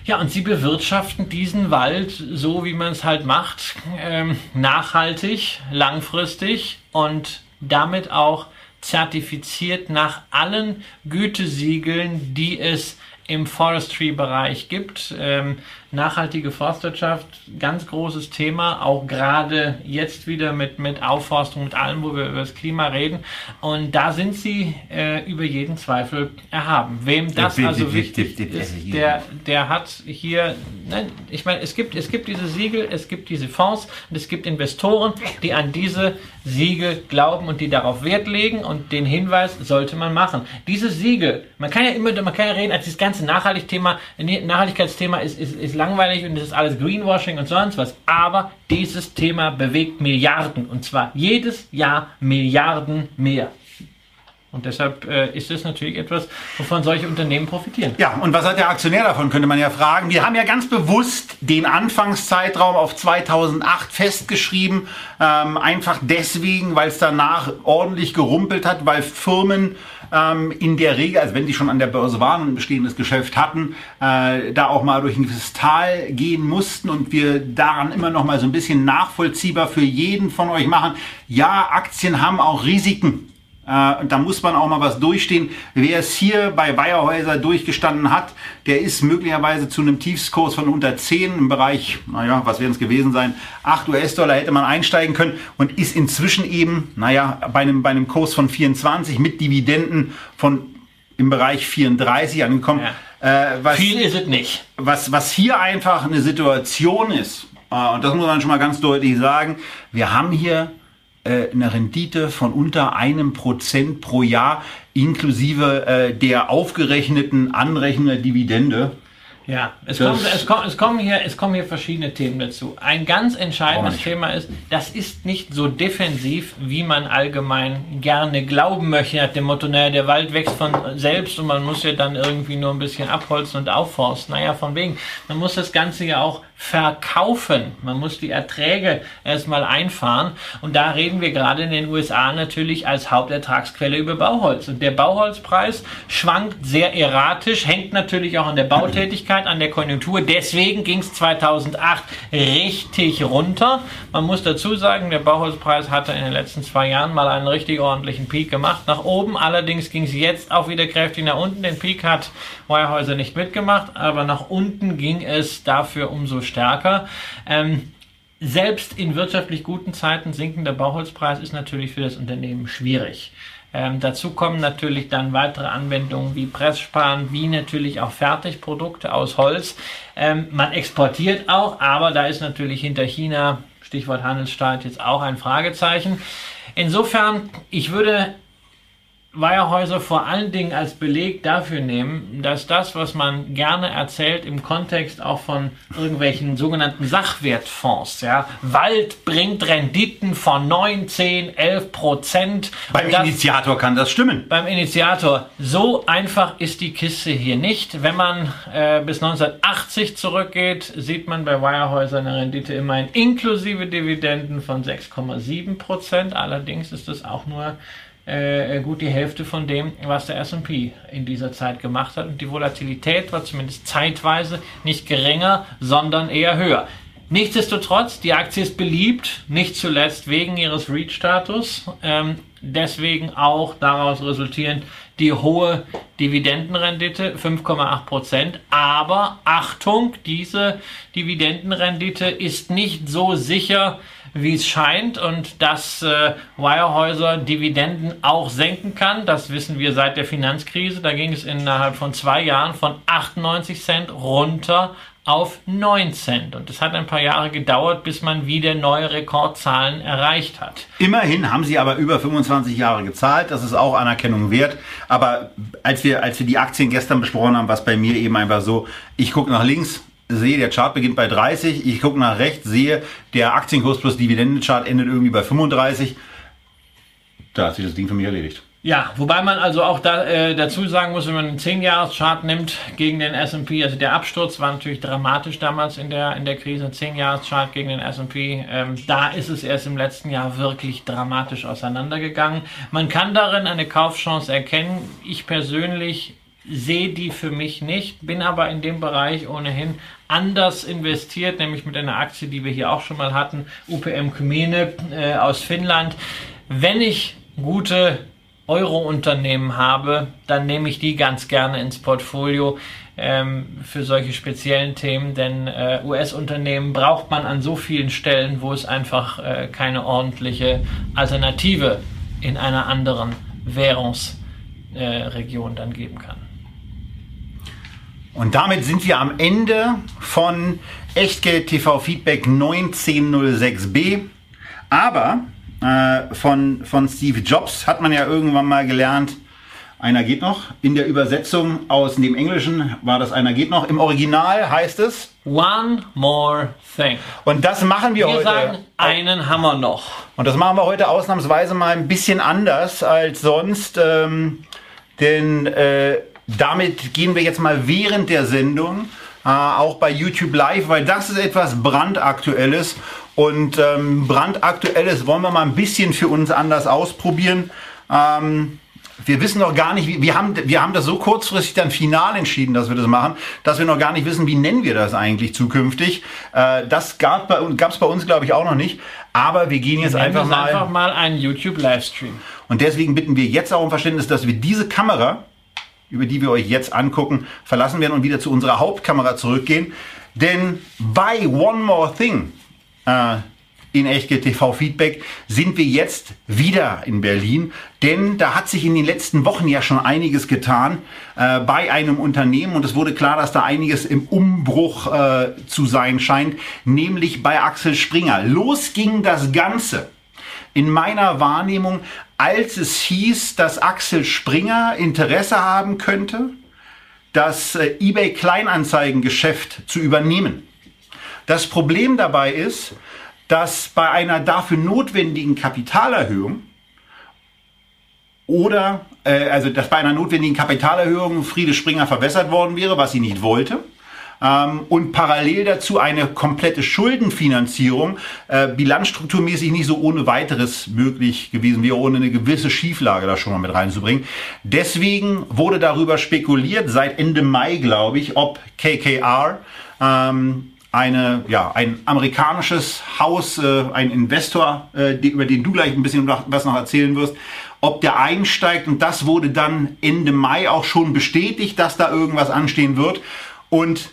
Ja, und sie bewirtschaften diesen Wald so, wie man es halt macht, ähm, nachhaltig, langfristig und damit auch zertifiziert nach allen Gütesiegeln, die es im Forestry-Bereich gibt. Ähm, nachhaltige Forstwirtschaft, ganz großes Thema, auch gerade jetzt wieder mit, mit Aufforstung, mit allem, wo wir über das Klima reden. Und da sind sie äh, über jeden Zweifel erhaben. Wem das also wichtig ist, der, der hat hier, ne, ich meine, es gibt, es gibt diese Siegel, es gibt diese Fonds und es gibt Investoren, die an diese Siegel glauben und die darauf Wert legen und den Hinweis sollte man machen. Diese Siegel, man kann ja immer, man kann ja reden, als das ganze Nachhaltigkeitsthema, Nachhaltigkeitsthema ist, ist, ist langweilig und es ist alles Greenwashing und sonst was. Aber dieses Thema bewegt Milliarden und zwar jedes Jahr Milliarden mehr. Und deshalb äh, ist es natürlich etwas, wovon solche Unternehmen profitieren. Ja, und was hat der Aktionär davon, könnte man ja fragen. Wir haben ja ganz bewusst den Anfangszeitraum auf 2008 festgeschrieben. Ähm, einfach deswegen, weil es danach ordentlich gerumpelt hat, weil Firmen ähm, in der Regel, also wenn die schon an der Börse waren und ein bestehendes Geschäft hatten, äh, da auch mal durch ein gewisses Tal gehen mussten und wir daran immer noch mal so ein bisschen nachvollziehbar für jeden von euch machen. Ja, Aktien haben auch Risiken. Äh, und da muss man auch mal was durchstehen. Wer es hier bei Bayerhäuser durchgestanden hat, der ist möglicherweise zu einem Tiefskurs von unter 10 im Bereich, naja, was werden es gewesen sein, 8 US-Dollar hätte man einsteigen können und ist inzwischen eben, naja, bei einem, bei einem Kurs von 24 mit Dividenden von im Bereich 34 angekommen. Ja. Äh, was, Viel ist es nicht. Was, was hier einfach eine Situation ist, äh, und das muss man schon mal ganz deutlich sagen, wir haben hier eine Rendite von unter einem Prozent pro Jahr inklusive äh, der aufgerechneten Anrechnung Dividende. Ja, es, kommt, es, kommt, es, kommen hier, es kommen hier verschiedene Themen dazu. Ein ganz entscheidendes Thema ist, das ist nicht so defensiv, wie man allgemein gerne glauben möchte, nach dem Motto, naja, der Wald wächst von selbst und man muss ja dann irgendwie nur ein bisschen abholzen und aufforsten. Naja, von wegen, man muss das Ganze ja auch verkaufen. Man muss die Erträge erstmal einfahren. Und da reden wir gerade in den USA natürlich als Hauptertragsquelle über Bauholz. Und der Bauholzpreis schwankt sehr erratisch, hängt natürlich auch an der Bautätigkeit, an der Konjunktur. Deswegen ging es 2008 richtig runter. Man muss dazu sagen, der Bauholzpreis hatte in den letzten zwei Jahren mal einen richtig ordentlichen Peak gemacht. Nach oben allerdings ging es jetzt auch wieder kräftig nach unten. Den Peak hat Weyerhäuser nicht mitgemacht, aber nach unten ging es dafür umso stärker. Ähm, selbst in wirtschaftlich guten Zeiten sinkender Bauholzpreis ist natürlich für das Unternehmen schwierig. Ähm, dazu kommen natürlich dann weitere Anwendungen wie Presssparen, wie natürlich auch Fertigprodukte aus Holz. Ähm, man exportiert auch, aber da ist natürlich hinter China, Stichwort Handelsstaat, jetzt auch ein Fragezeichen. Insofern, ich würde Weierhäuser vor allen Dingen als Beleg dafür nehmen, dass das, was man gerne erzählt im Kontext auch von irgendwelchen sogenannten Sachwertfonds, ja, Wald bringt Renditen von 9, 10, 11 Prozent. Beim das, Initiator kann das stimmen. Beim Initiator. So einfach ist die Kiste hier nicht. Wenn man äh, bis 1980 zurückgeht, sieht man bei Weierhäuser eine Rendite immerhin inklusive Dividenden von 6,7 Prozent. Allerdings ist es auch nur äh, gut die Hälfte von dem, was der S&P in dieser Zeit gemacht hat. Und die Volatilität war zumindest zeitweise nicht geringer, sondern eher höher. Nichtsdestotrotz, die Aktie ist beliebt, nicht zuletzt wegen ihres REIT-Status. Ähm, deswegen auch daraus resultierend die hohe Dividendenrendite, 5,8 Prozent. Aber Achtung, diese Dividendenrendite ist nicht so sicher, wie es scheint und dass äh, Wirehäuser Dividenden auch senken kann. Das wissen wir seit der Finanzkrise. Da ging es innerhalb von zwei Jahren von 98 Cent runter auf 9 Cent. Und es hat ein paar Jahre gedauert, bis man wieder neue Rekordzahlen erreicht hat. Immerhin haben sie aber über 25 Jahre gezahlt. Das ist auch Anerkennung wert. Aber als wir, als wir die Aktien gestern besprochen haben, was bei mir eben einfach so, ich gucke nach links, sehe, der Chart beginnt bei 30, ich gucke nach rechts, sehe, der Aktienkurs plus Dividendenchart endet irgendwie bei 35. Da hat sich das Ding für mich erledigt. Ja, wobei man also auch da, äh, dazu sagen muss, wenn man einen 10-Jahres-Chart nimmt gegen den S&P, also der Absturz war natürlich dramatisch damals in der, in der Krise, 10-Jahres-Chart gegen den S&P, ähm, da ist es erst im letzten Jahr wirklich dramatisch auseinandergegangen. Man kann darin eine Kaufchance erkennen. Ich persönlich sehe die für mich nicht, bin aber in dem Bereich ohnehin anders investiert, nämlich mit einer Aktie, die wir hier auch schon mal hatten, UPM Kymmene äh, aus Finnland. Wenn ich gute Euro-Unternehmen habe, dann nehme ich die ganz gerne ins Portfolio ähm, für solche speziellen Themen, denn äh, US-Unternehmen braucht man an so vielen Stellen, wo es einfach äh, keine ordentliche Alternative in einer anderen Währungsregion äh, dann geben kann. Und damit sind wir am Ende von Echtgeld TV Feedback 1906b. Aber äh, von, von Steve Jobs hat man ja irgendwann mal gelernt, einer geht noch. In der Übersetzung aus dem Englischen war das einer geht noch. Im Original heißt es One more thing. Und das machen wir, wir heute. Wir sagen, einen haben wir noch. Und das machen wir heute ausnahmsweise mal ein bisschen anders als sonst. Ähm, denn äh, damit gehen wir jetzt mal während der Sendung äh, auch bei YouTube Live, weil das ist etwas brandaktuelles und ähm, brandaktuelles wollen wir mal ein bisschen für uns anders ausprobieren. Ähm, wir wissen noch gar nicht, wir, haben, wir haben das so kurzfristig dann final entschieden, dass wir das machen, dass wir noch gar nicht wissen, wie nennen wir das eigentlich zukünftig. Äh, das gab es bei uns, glaube ich, auch noch nicht. Aber wir gehen jetzt einfach mal, einfach mal einen YouTube-Livestream. Und deswegen bitten wir jetzt auch um Verständnis, dass wir diese Kamera, über die wir euch jetzt angucken, verlassen werden und wieder zu unserer Hauptkamera zurückgehen. Denn bei One More Thing äh, in Echtgeld TV Feedback sind wir jetzt wieder in Berlin, denn da hat sich in den letzten Wochen ja schon einiges getan äh, bei einem Unternehmen und es wurde klar, dass da einiges im Umbruch äh, zu sein scheint, nämlich bei Axel Springer. Los ging das Ganze in meiner Wahrnehmung, als es hieß, dass Axel Springer Interesse haben könnte, das äh, eBay Kleinanzeigengeschäft zu übernehmen. Das Problem dabei ist, dass bei einer dafür notwendigen Kapitalerhöhung oder äh, also dass bei einer notwendigen Kapitalerhöhung Friede Springer verwässert worden wäre, was sie nicht wollte. Ähm, und parallel dazu eine komplette Schuldenfinanzierung äh, bilanzstrukturmäßig nicht so ohne weiteres möglich gewesen wäre, ohne eine gewisse Schieflage da schon mal mit reinzubringen. Deswegen wurde darüber spekuliert, seit Ende Mai, glaube ich, ob KKR ähm, eine, ja, ein amerikanisches Haus, äh, ein Investor, äh, die, über den du gleich ein bisschen was noch erzählen wirst, ob der einsteigt. Und das wurde dann Ende Mai auch schon bestätigt, dass da irgendwas anstehen wird. Und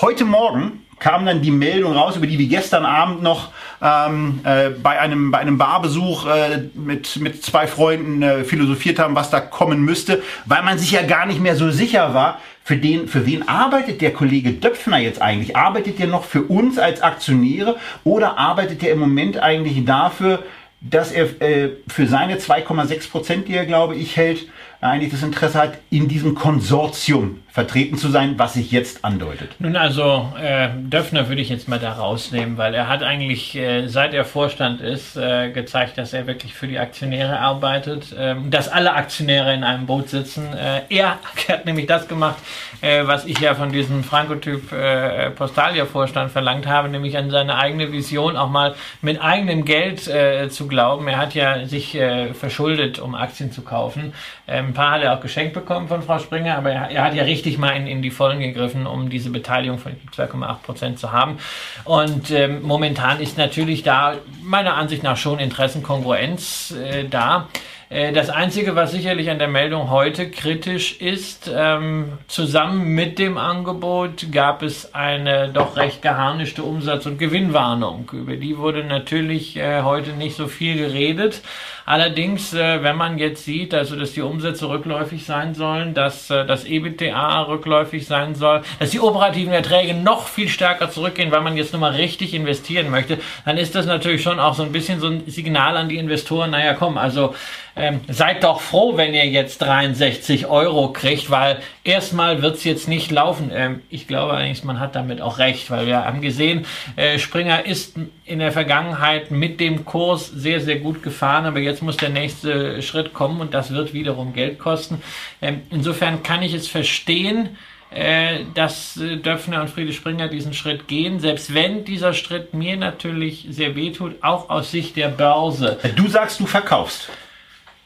heute Morgen kam dann die Meldung raus, über die wir gestern Abend noch ähm, äh, bei, einem, bei einem Barbesuch äh, mit, mit zwei Freunden äh, philosophiert haben, was da kommen müsste, weil man sich ja gar nicht mehr so sicher war, für, den, für wen arbeitet der Kollege Döpfner jetzt eigentlich? Arbeitet er noch für uns als Aktionäre oder arbeitet er im Moment eigentlich dafür, dass er äh, für seine 2,6 Prozent, die er, glaube ich, hält, eigentlich das Interesse hat, in diesem Konsortium vertreten zu sein, was sich jetzt andeutet. Nun also, äh, Döpfner würde ich jetzt mal da rausnehmen, weil er hat eigentlich, äh, seit er Vorstand ist, äh, gezeigt, dass er wirklich für die Aktionäre arbeitet, äh, dass alle Aktionäre in einem Boot sitzen. Äh, er hat nämlich das gemacht, äh, was ich ja von diesem Frankotyp äh, Postalia-Vorstand verlangt habe, nämlich an seine eigene Vision auch mal mit eigenem Geld äh, zu glauben. Er hat ja sich verschuldet, um Aktien zu kaufen. Ähm, ein paar hat er auch geschenkt bekommen von Frau Springer, aber er, er hat ja richtig mal in, in, die Vollen gegriffen, um diese Beteiligung von 2,8 Prozent zu haben. Und ähm, momentan ist natürlich da meiner Ansicht nach schon Interessenkongruenz äh, da. Äh, das Einzige, was sicherlich an der Meldung heute kritisch ist, ähm, zusammen mit dem Angebot gab es eine doch recht geharnischte Umsatz- und Gewinnwarnung. Über die wurde natürlich äh, heute nicht so viel geredet. Allerdings, äh, wenn man jetzt sieht, also dass die Umsätze rückläufig sein sollen, dass äh, das EBITDA rückläufig sein soll, dass die operativen Erträge noch viel stärker zurückgehen, weil man jetzt nochmal richtig investieren möchte, dann ist das natürlich schon auch so ein bisschen so ein Signal an die Investoren, naja komm, also ähm, seid doch froh, wenn ihr jetzt 63 Euro kriegt, weil erstmal wird es jetzt nicht laufen. Ähm, ich glaube eigentlich, man hat damit auch recht, weil wir haben gesehen, äh, Springer ist in der Vergangenheit mit dem Kurs sehr, sehr gut gefahren, aber jetzt muss der nächste Schritt kommen und das wird wiederum Geld kosten. Ähm, insofern kann ich es verstehen, äh, dass äh, Döpfner und Friede Springer diesen Schritt gehen, selbst wenn dieser Schritt mir natürlich sehr wehtut, auch aus Sicht der Börse. Du sagst, du verkaufst.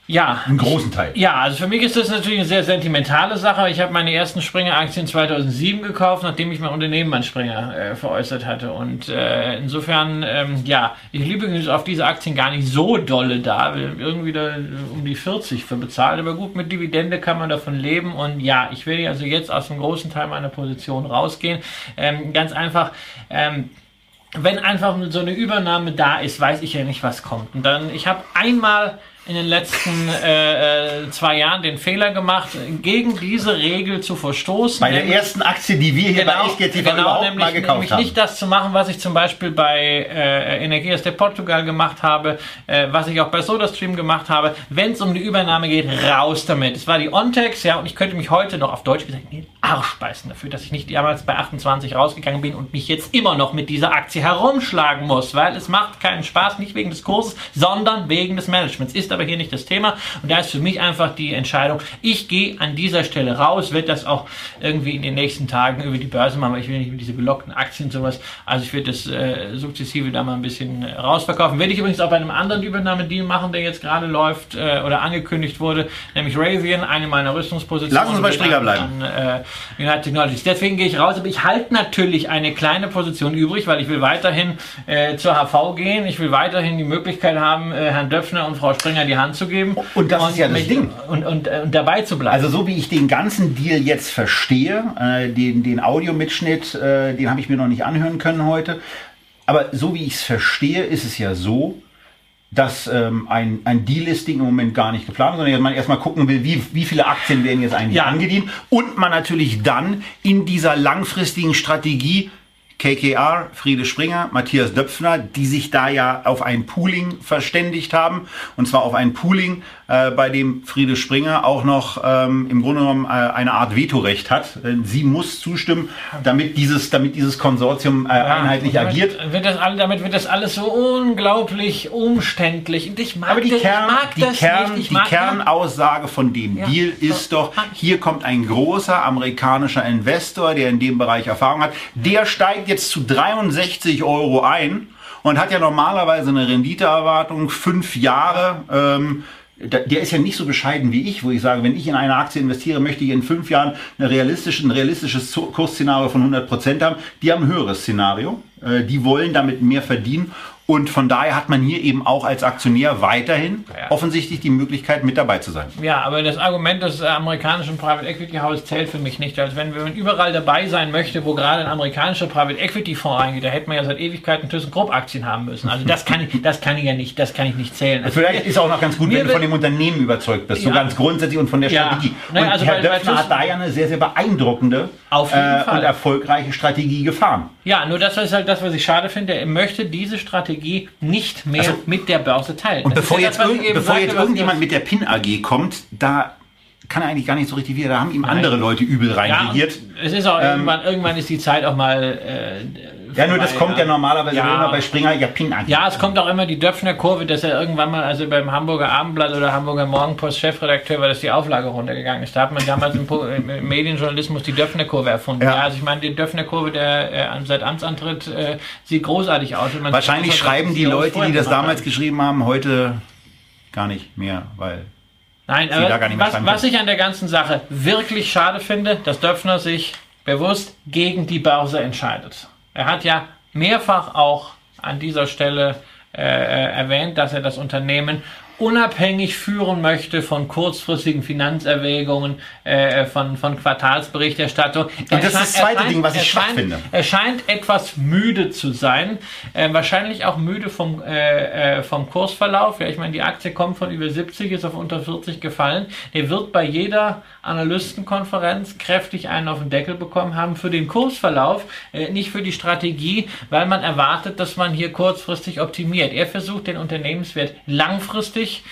Ja. Einen großen Teil. Ja, also für mich ist das natürlich eine sehr sentimentale Sache. Ich habe meine ersten Springer-Aktien 2007 gekauft, nachdem ich mein Unternehmen an Springer äh, veräußert hatte. Und äh, insofern, ähm, ja, ich liebe auf diese Aktien gar nicht so dolle da. Irgendwie da äh, um die 40 für bezahlt. Aber gut, mit Dividende kann man davon leben. Und ja, ich werde also jetzt aus einem großen Teil meiner Position rausgehen. Ähm, ganz einfach, ähm, wenn einfach so eine Übernahme da ist, weiß ich ja nicht, was kommt. Und dann, ich habe einmal in den letzten äh, äh, zwei Jahren den Fehler gemacht, gegen diese Regel zu verstoßen. Bei der nämlich, ersten Aktie, die wir hier genau, bei Echtgeld TV genau, überhaupt nämlich, mal gekauft nämlich haben. nicht das zu machen, was ich zum Beispiel bei äh, Energias de Portugal gemacht habe, äh, was ich auch bei SodaStream gemacht habe. Wenn es um die Übernahme geht, raus damit. Es war die Ontex, ja, und ich könnte mich heute noch auf Deutsch gesagt in den Arsch beißen dafür, dass ich nicht damals bei 28 rausgegangen bin und mich jetzt immer noch mit dieser Aktie herumschlagen muss, weil es macht keinen Spaß, nicht wegen des Kurses, sondern wegen des Managements. Ist aber hier nicht das Thema. Und da ist für mich einfach die Entscheidung, ich gehe an dieser Stelle raus, werde das auch irgendwie in den nächsten Tagen über die Börse machen, weil ich will nicht mit diese gelockten Aktien und sowas. Also ich werde das äh, sukzessive da mal ein bisschen rausverkaufen. Werde ich übrigens auch bei einem anderen Übernahmedeal machen, der jetzt gerade läuft äh, oder angekündigt wurde, nämlich Raytheon, eine meiner Rüstungspositionen. Lass uns bei Springer bleiben. An, äh, United Technologies. Deswegen gehe ich raus, aber ich halte natürlich eine kleine Position übrig, weil ich will weiterhin äh, zur HV gehen. Ich will weiterhin die Möglichkeit haben, äh, Herrn Döpfner und Frau Springer die Hand zu geben. Und das und ist ja das Ding. Und, und, äh, und, dabei zu bleiben. Also so wie ich den ganzen Deal jetzt verstehe, äh, den, den Audiomitschnitt, äh, den habe ich mir noch nicht anhören können heute. Aber so wie ich es verstehe, ist es ja so, dass ähm, ein, ein Delisting im Moment gar nicht geplant ist, sondern man erstmal gucken will, wie, wie viele Aktien werden jetzt eigentlich ja. angedient und man natürlich dann in dieser langfristigen Strategie KKR, Friede Springer, Matthias Döpfner, die sich da ja auf ein Pooling verständigt haben. Und zwar auf ein Pooling, äh, bei dem Friede Springer auch noch ähm, im Grunde genommen äh, eine Art Vetorecht hat. Sie muss zustimmen, damit dieses, damit dieses Konsortium äh, ja, einheitlich damit agiert. Wird das all, damit wird das alles so unglaublich umständlich. Und ich mag Aber die, das, Kern, die, Kern, die Kernaussage von dem ja. Deal ist doch, hier kommt ein großer amerikanischer Investor, der in dem Bereich Erfahrung hat, der steigt jetzt zu 63 Euro ein und hat ja normalerweise eine Renditeerwartung fünf Jahre. Ähm, der ist ja nicht so bescheiden wie ich, wo ich sage, wenn ich in eine Aktie investiere, möchte ich in fünf Jahren eine realistische, ein realistisches Kursszenario von 100 Prozent haben. Die haben ein höheres Szenario. Äh, die wollen damit mehr verdienen und von daher hat man hier eben auch als Aktionär weiterhin ja. offensichtlich die Möglichkeit, mit dabei zu sein. Ja, aber das Argument des amerikanischen Private Equity Houses zählt für mich nicht. Also wenn, man überall dabei sein möchte, wo gerade ein amerikanischer Private Equity Fonds reingeht, da hätte man ja seit Ewigkeiten ThyssenKrupp Aktien haben müssen. Also das kann ich, das kann ich ja nicht, das kann ich nicht zählen. Also Vielleicht ist auch noch ganz gut, wenn du von dem Unternehmen überzeugt bist, ja. so ganz grundsätzlich und von der Strategie. Ja. Und also Herr Döpfner hat da ja eine sehr, sehr beeindruckende äh, und erfolgreiche Strategie gefahren. Ja, nur das ist halt das, was ich schade finde. Er möchte diese Strategie nicht nicht mehr also, mit der Börse teilen. Und das bevor jetzt, das, bevor sagte, jetzt irgendjemand mit der PIN AG kommt, da kann er eigentlich gar nicht so richtig wieder. Da haben ihm Nein. andere Leute übel reinregiert. Ja, es ist auch ähm, irgendwann, irgendwann ist die Zeit auch mal. Äh, ja, nur das kommt ja normalerweise ja. immer bei Springer ja Pin an. Ja, es kommt auch immer die Döpfner Kurve, dass er irgendwann mal, also beim Hamburger Abendblatt oder Hamburger Morgenpost Chefredakteur war, dass die Auflage runtergegangen ist. Da hat man damals im, im Medienjournalismus die Döpfner Kurve erfunden. Ja. ja. also ich meine, die Döpfner Kurve, der äh, seit Amtsantritt äh, sieht großartig aus. Wahrscheinlich schreiben die Leute, die das damals geschrieben haben, heute gar nicht mehr, weil Nein, aber was, was ich an der ganzen Sache wirklich schade finde, dass Döpfner sich bewusst gegen die Börse entscheidet. Er hat ja mehrfach auch an dieser Stelle äh, äh erwähnt, dass er das Unternehmen unabhängig führen möchte von kurzfristigen Finanzerwägungen, äh, von, von Quartalsberichterstattung. Und das ist das zweite Ding, was ich schwach finde. Er scheint etwas müde zu sein, äh, wahrscheinlich auch müde vom, äh, äh vom Kursverlauf. Ja, ich meine, die Aktie kommt von über 70, ist auf unter 40 gefallen. Der wird bei jeder Analystenkonferenz kräftig einen auf den Deckel bekommen haben für den Kursverlauf, äh, nicht für die Strategie, weil man erwartet, dass man hier kurzfristig optimiert. Er versucht den Unternehmenswert langfristig ich,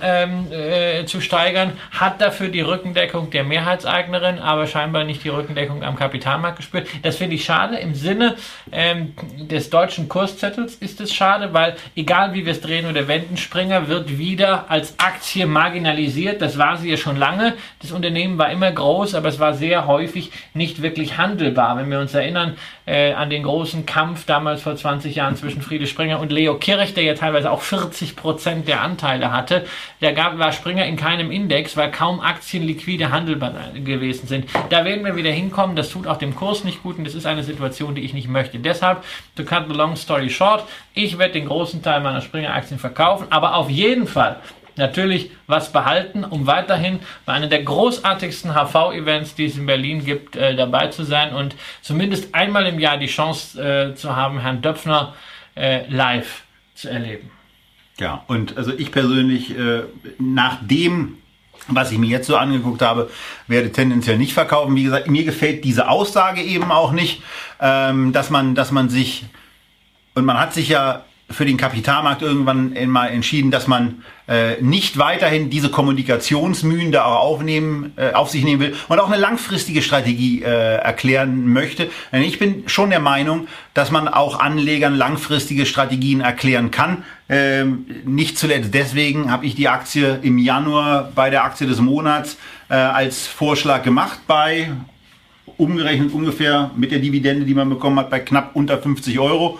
ähm, äh, zu steigern, hat dafür die Rückendeckung der Mehrheitseignerin, aber scheinbar nicht die Rückendeckung am Kapitalmarkt gespürt. Das finde ich schade. Im Sinne ähm, des deutschen Kurszettels ist es schade, weil egal wie wir es drehen oder wenden, Springer wird wieder als Aktie marginalisiert. Das war sie ja schon lange. Das Unternehmen war immer groß, aber es war sehr häufig nicht wirklich handelbar. Wenn wir uns erinnern äh, an den großen Kampf damals vor 20 Jahren zwischen Friede Springer und Leo Kirch, der ja teilweise auch 40 Prozent der Anteile hatte, der gab, war Springer in keinem Index, weil kaum Aktien liquide handelbar gewesen sind. Da werden wir wieder hinkommen. Das tut auch dem Kurs nicht gut und das ist eine Situation, die ich nicht möchte. Deshalb, to cut the long story short, ich werde den großen Teil meiner Springer-Aktien verkaufen, aber auf jeden Fall natürlich was behalten, um weiterhin bei einem der großartigsten HV-Events, die es in Berlin gibt, äh, dabei zu sein und zumindest einmal im Jahr die Chance äh, zu haben, Herrn Döpfner äh, live zu erleben. Ja, und also ich persönlich, äh, nach dem, was ich mir jetzt so angeguckt habe, werde tendenziell nicht verkaufen. Wie gesagt, mir gefällt diese Aussage eben auch nicht, ähm, dass man, dass man sich, und man hat sich ja für den Kapitalmarkt irgendwann mal entschieden, dass man äh, nicht weiterhin diese Kommunikationsmühen da auch aufnehmen, äh, auf sich nehmen will und auch eine langfristige Strategie äh, erklären möchte. Denn ich bin schon der Meinung, dass man auch Anlegern langfristige Strategien erklären kann. Ähm, nicht zuletzt deswegen habe ich die Aktie im Januar bei der Aktie des Monats äh, als Vorschlag gemacht bei umgerechnet ungefähr mit der Dividende, die man bekommen hat, bei knapp unter 50 Euro.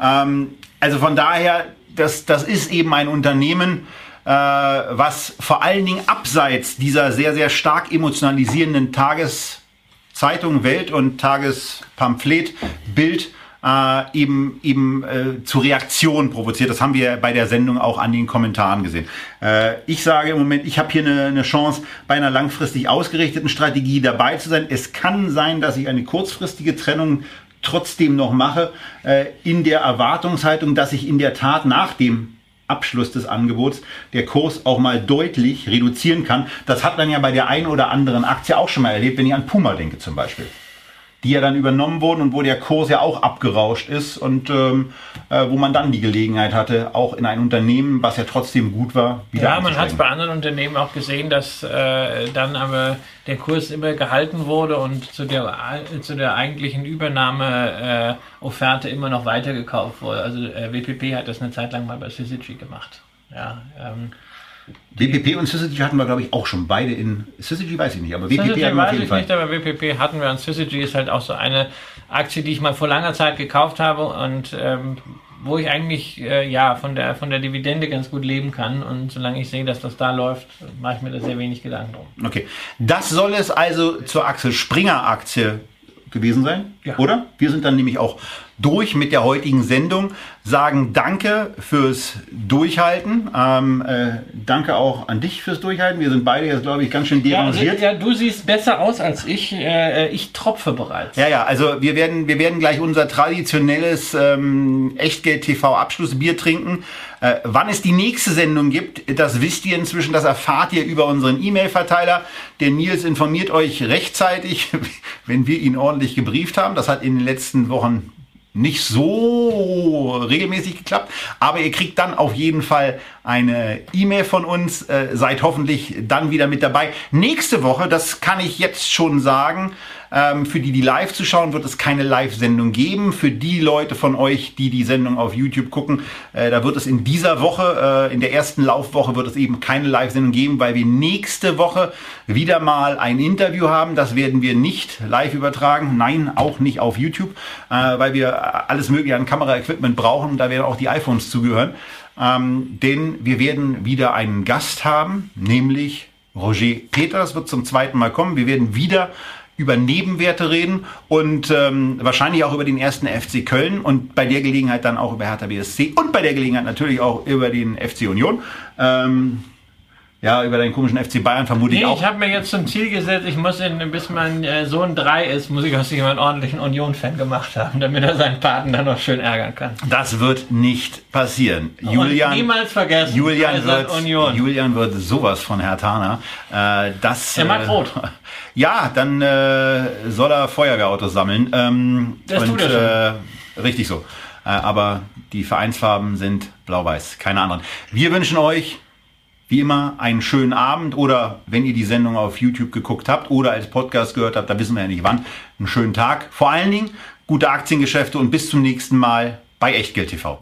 Ähm, also von daher, das, das ist eben ein Unternehmen, äh, was vor allen Dingen abseits dieser sehr, sehr stark emotionalisierenden Tageszeitung Welt und Tagespamphlet Bild äh, eben eben äh, zu Reaktionen provoziert. Das haben wir bei der Sendung auch an den Kommentaren gesehen. Äh, ich sage im Moment, ich habe hier eine, eine Chance, bei einer langfristig ausgerichteten Strategie dabei zu sein. Es kann sein, dass ich eine kurzfristige Trennung trotzdem noch mache, äh, in der Erwartungshaltung, dass ich in der Tat nach dem Abschluss des Angebots der Kurs auch mal deutlich reduzieren kann. Das hat man ja bei der einen oder anderen Aktie auch schon mal erlebt, wenn ich an Puma denke zum Beispiel die ja dann übernommen wurden und wo der Kurs ja auch abgerauscht ist und ähm, äh, wo man dann die Gelegenheit hatte, auch in ein Unternehmen, was ja trotzdem gut war, wieder Ja, man hat es bei anderen Unternehmen auch gesehen, dass äh, dann aber der Kurs immer gehalten wurde und zu der, zu der eigentlichen Übernahmeofferte äh, immer noch weitergekauft wurde. Also äh, WPP hat das eine Zeit lang mal bei Syzygy gemacht. Ja, ähm, WPP und Syzygy hatten wir, glaube ich, auch schon beide in. Syzygy weiß ich nicht, aber WPP Syzygy hatten wir auf jeden weiß ich Fall. nicht, aber WPP hatten wir und Syzygy ist halt auch so eine Aktie, die ich mal vor langer Zeit gekauft habe und ähm, wo ich eigentlich äh, ja von der von der Dividende ganz gut leben kann und solange ich sehe, dass das da läuft, mache ich mir da sehr wenig Gedanken drum. Okay, das soll es also zur Axel Springer Aktie gewesen sein, ja. oder? Wir sind dann nämlich auch durch mit der heutigen Sendung, sagen Danke fürs Durchhalten. Ähm, äh, danke auch an dich fürs Durchhalten. Wir sind beide jetzt, glaube ich, ganz schön derangiert. Ja, ja, du siehst besser aus als ich. Äh, ich tropfe bereits. Ja, ja, also wir werden, wir werden gleich unser traditionelles ähm, Echtgeld-TV-Abschlussbier trinken. Äh, wann es die nächste Sendung gibt, das wisst ihr inzwischen, das erfahrt ihr über unseren E-Mail-Verteiler. Der Nils informiert euch rechtzeitig, wenn wir ihn ordentlich gebrieft haben. Das hat in den letzten Wochen nicht so regelmäßig geklappt, aber ihr kriegt dann auf jeden Fall eine E-Mail von uns, äh, seid hoffentlich dann wieder mit dabei. Nächste Woche, das kann ich jetzt schon sagen, ähm, für die, die live zuschauen, wird es keine Live-Sendung geben. Für die Leute von euch, die die Sendung auf YouTube gucken, äh, da wird es in dieser Woche, äh, in der ersten Laufwoche, wird es eben keine Live-Sendung geben, weil wir nächste Woche wieder mal ein Interview haben. Das werden wir nicht live übertragen. Nein, auch nicht auf YouTube, äh, weil wir alles mögliche an Kameraequipment brauchen. Da werden auch die iPhones zugehören. Ähm, denn wir werden wieder einen Gast haben, nämlich Roger Peters wird zum zweiten Mal kommen. Wir werden wieder über Nebenwerte reden und ähm, wahrscheinlich auch über den ersten FC Köln und bei der Gelegenheit dann auch über Hertha BSC und bei der Gelegenheit natürlich auch über den FC Union. Ähm, ja, über deinen komischen FC Bayern vermute nee, ich auch. Ich habe mir jetzt zum Ziel gesetzt, ich muss, in, bis mein äh, Sohn drei ist, muss ich aus ihm einen ordentlichen Union-Fan gemacht haben, damit er seinen Paten dann noch schön ärgern kann. Das wird nicht passieren. Und Julian, niemals vergessen, Julian wird, Union. Julian wird sowas von Herr Tana. Äh, das, Er mag äh, rot. Ja, dann äh, soll er Feuerwehrautos sammeln. Ähm, Das und, tut er Äh, richtig so. Äh, aber die Vereinsfarben sind blau-weiß, keine anderen. Wir wünschen euch wie immer einen schönen Abend oder wenn ihr die Sendung auf YouTube geguckt habt oder als Podcast gehört habt, da wissen wir ja nicht wann, einen schönen Tag. Vor allen Dingen gute Aktiengeschäfte und bis zum nächsten Mal bei Echtgeld TV.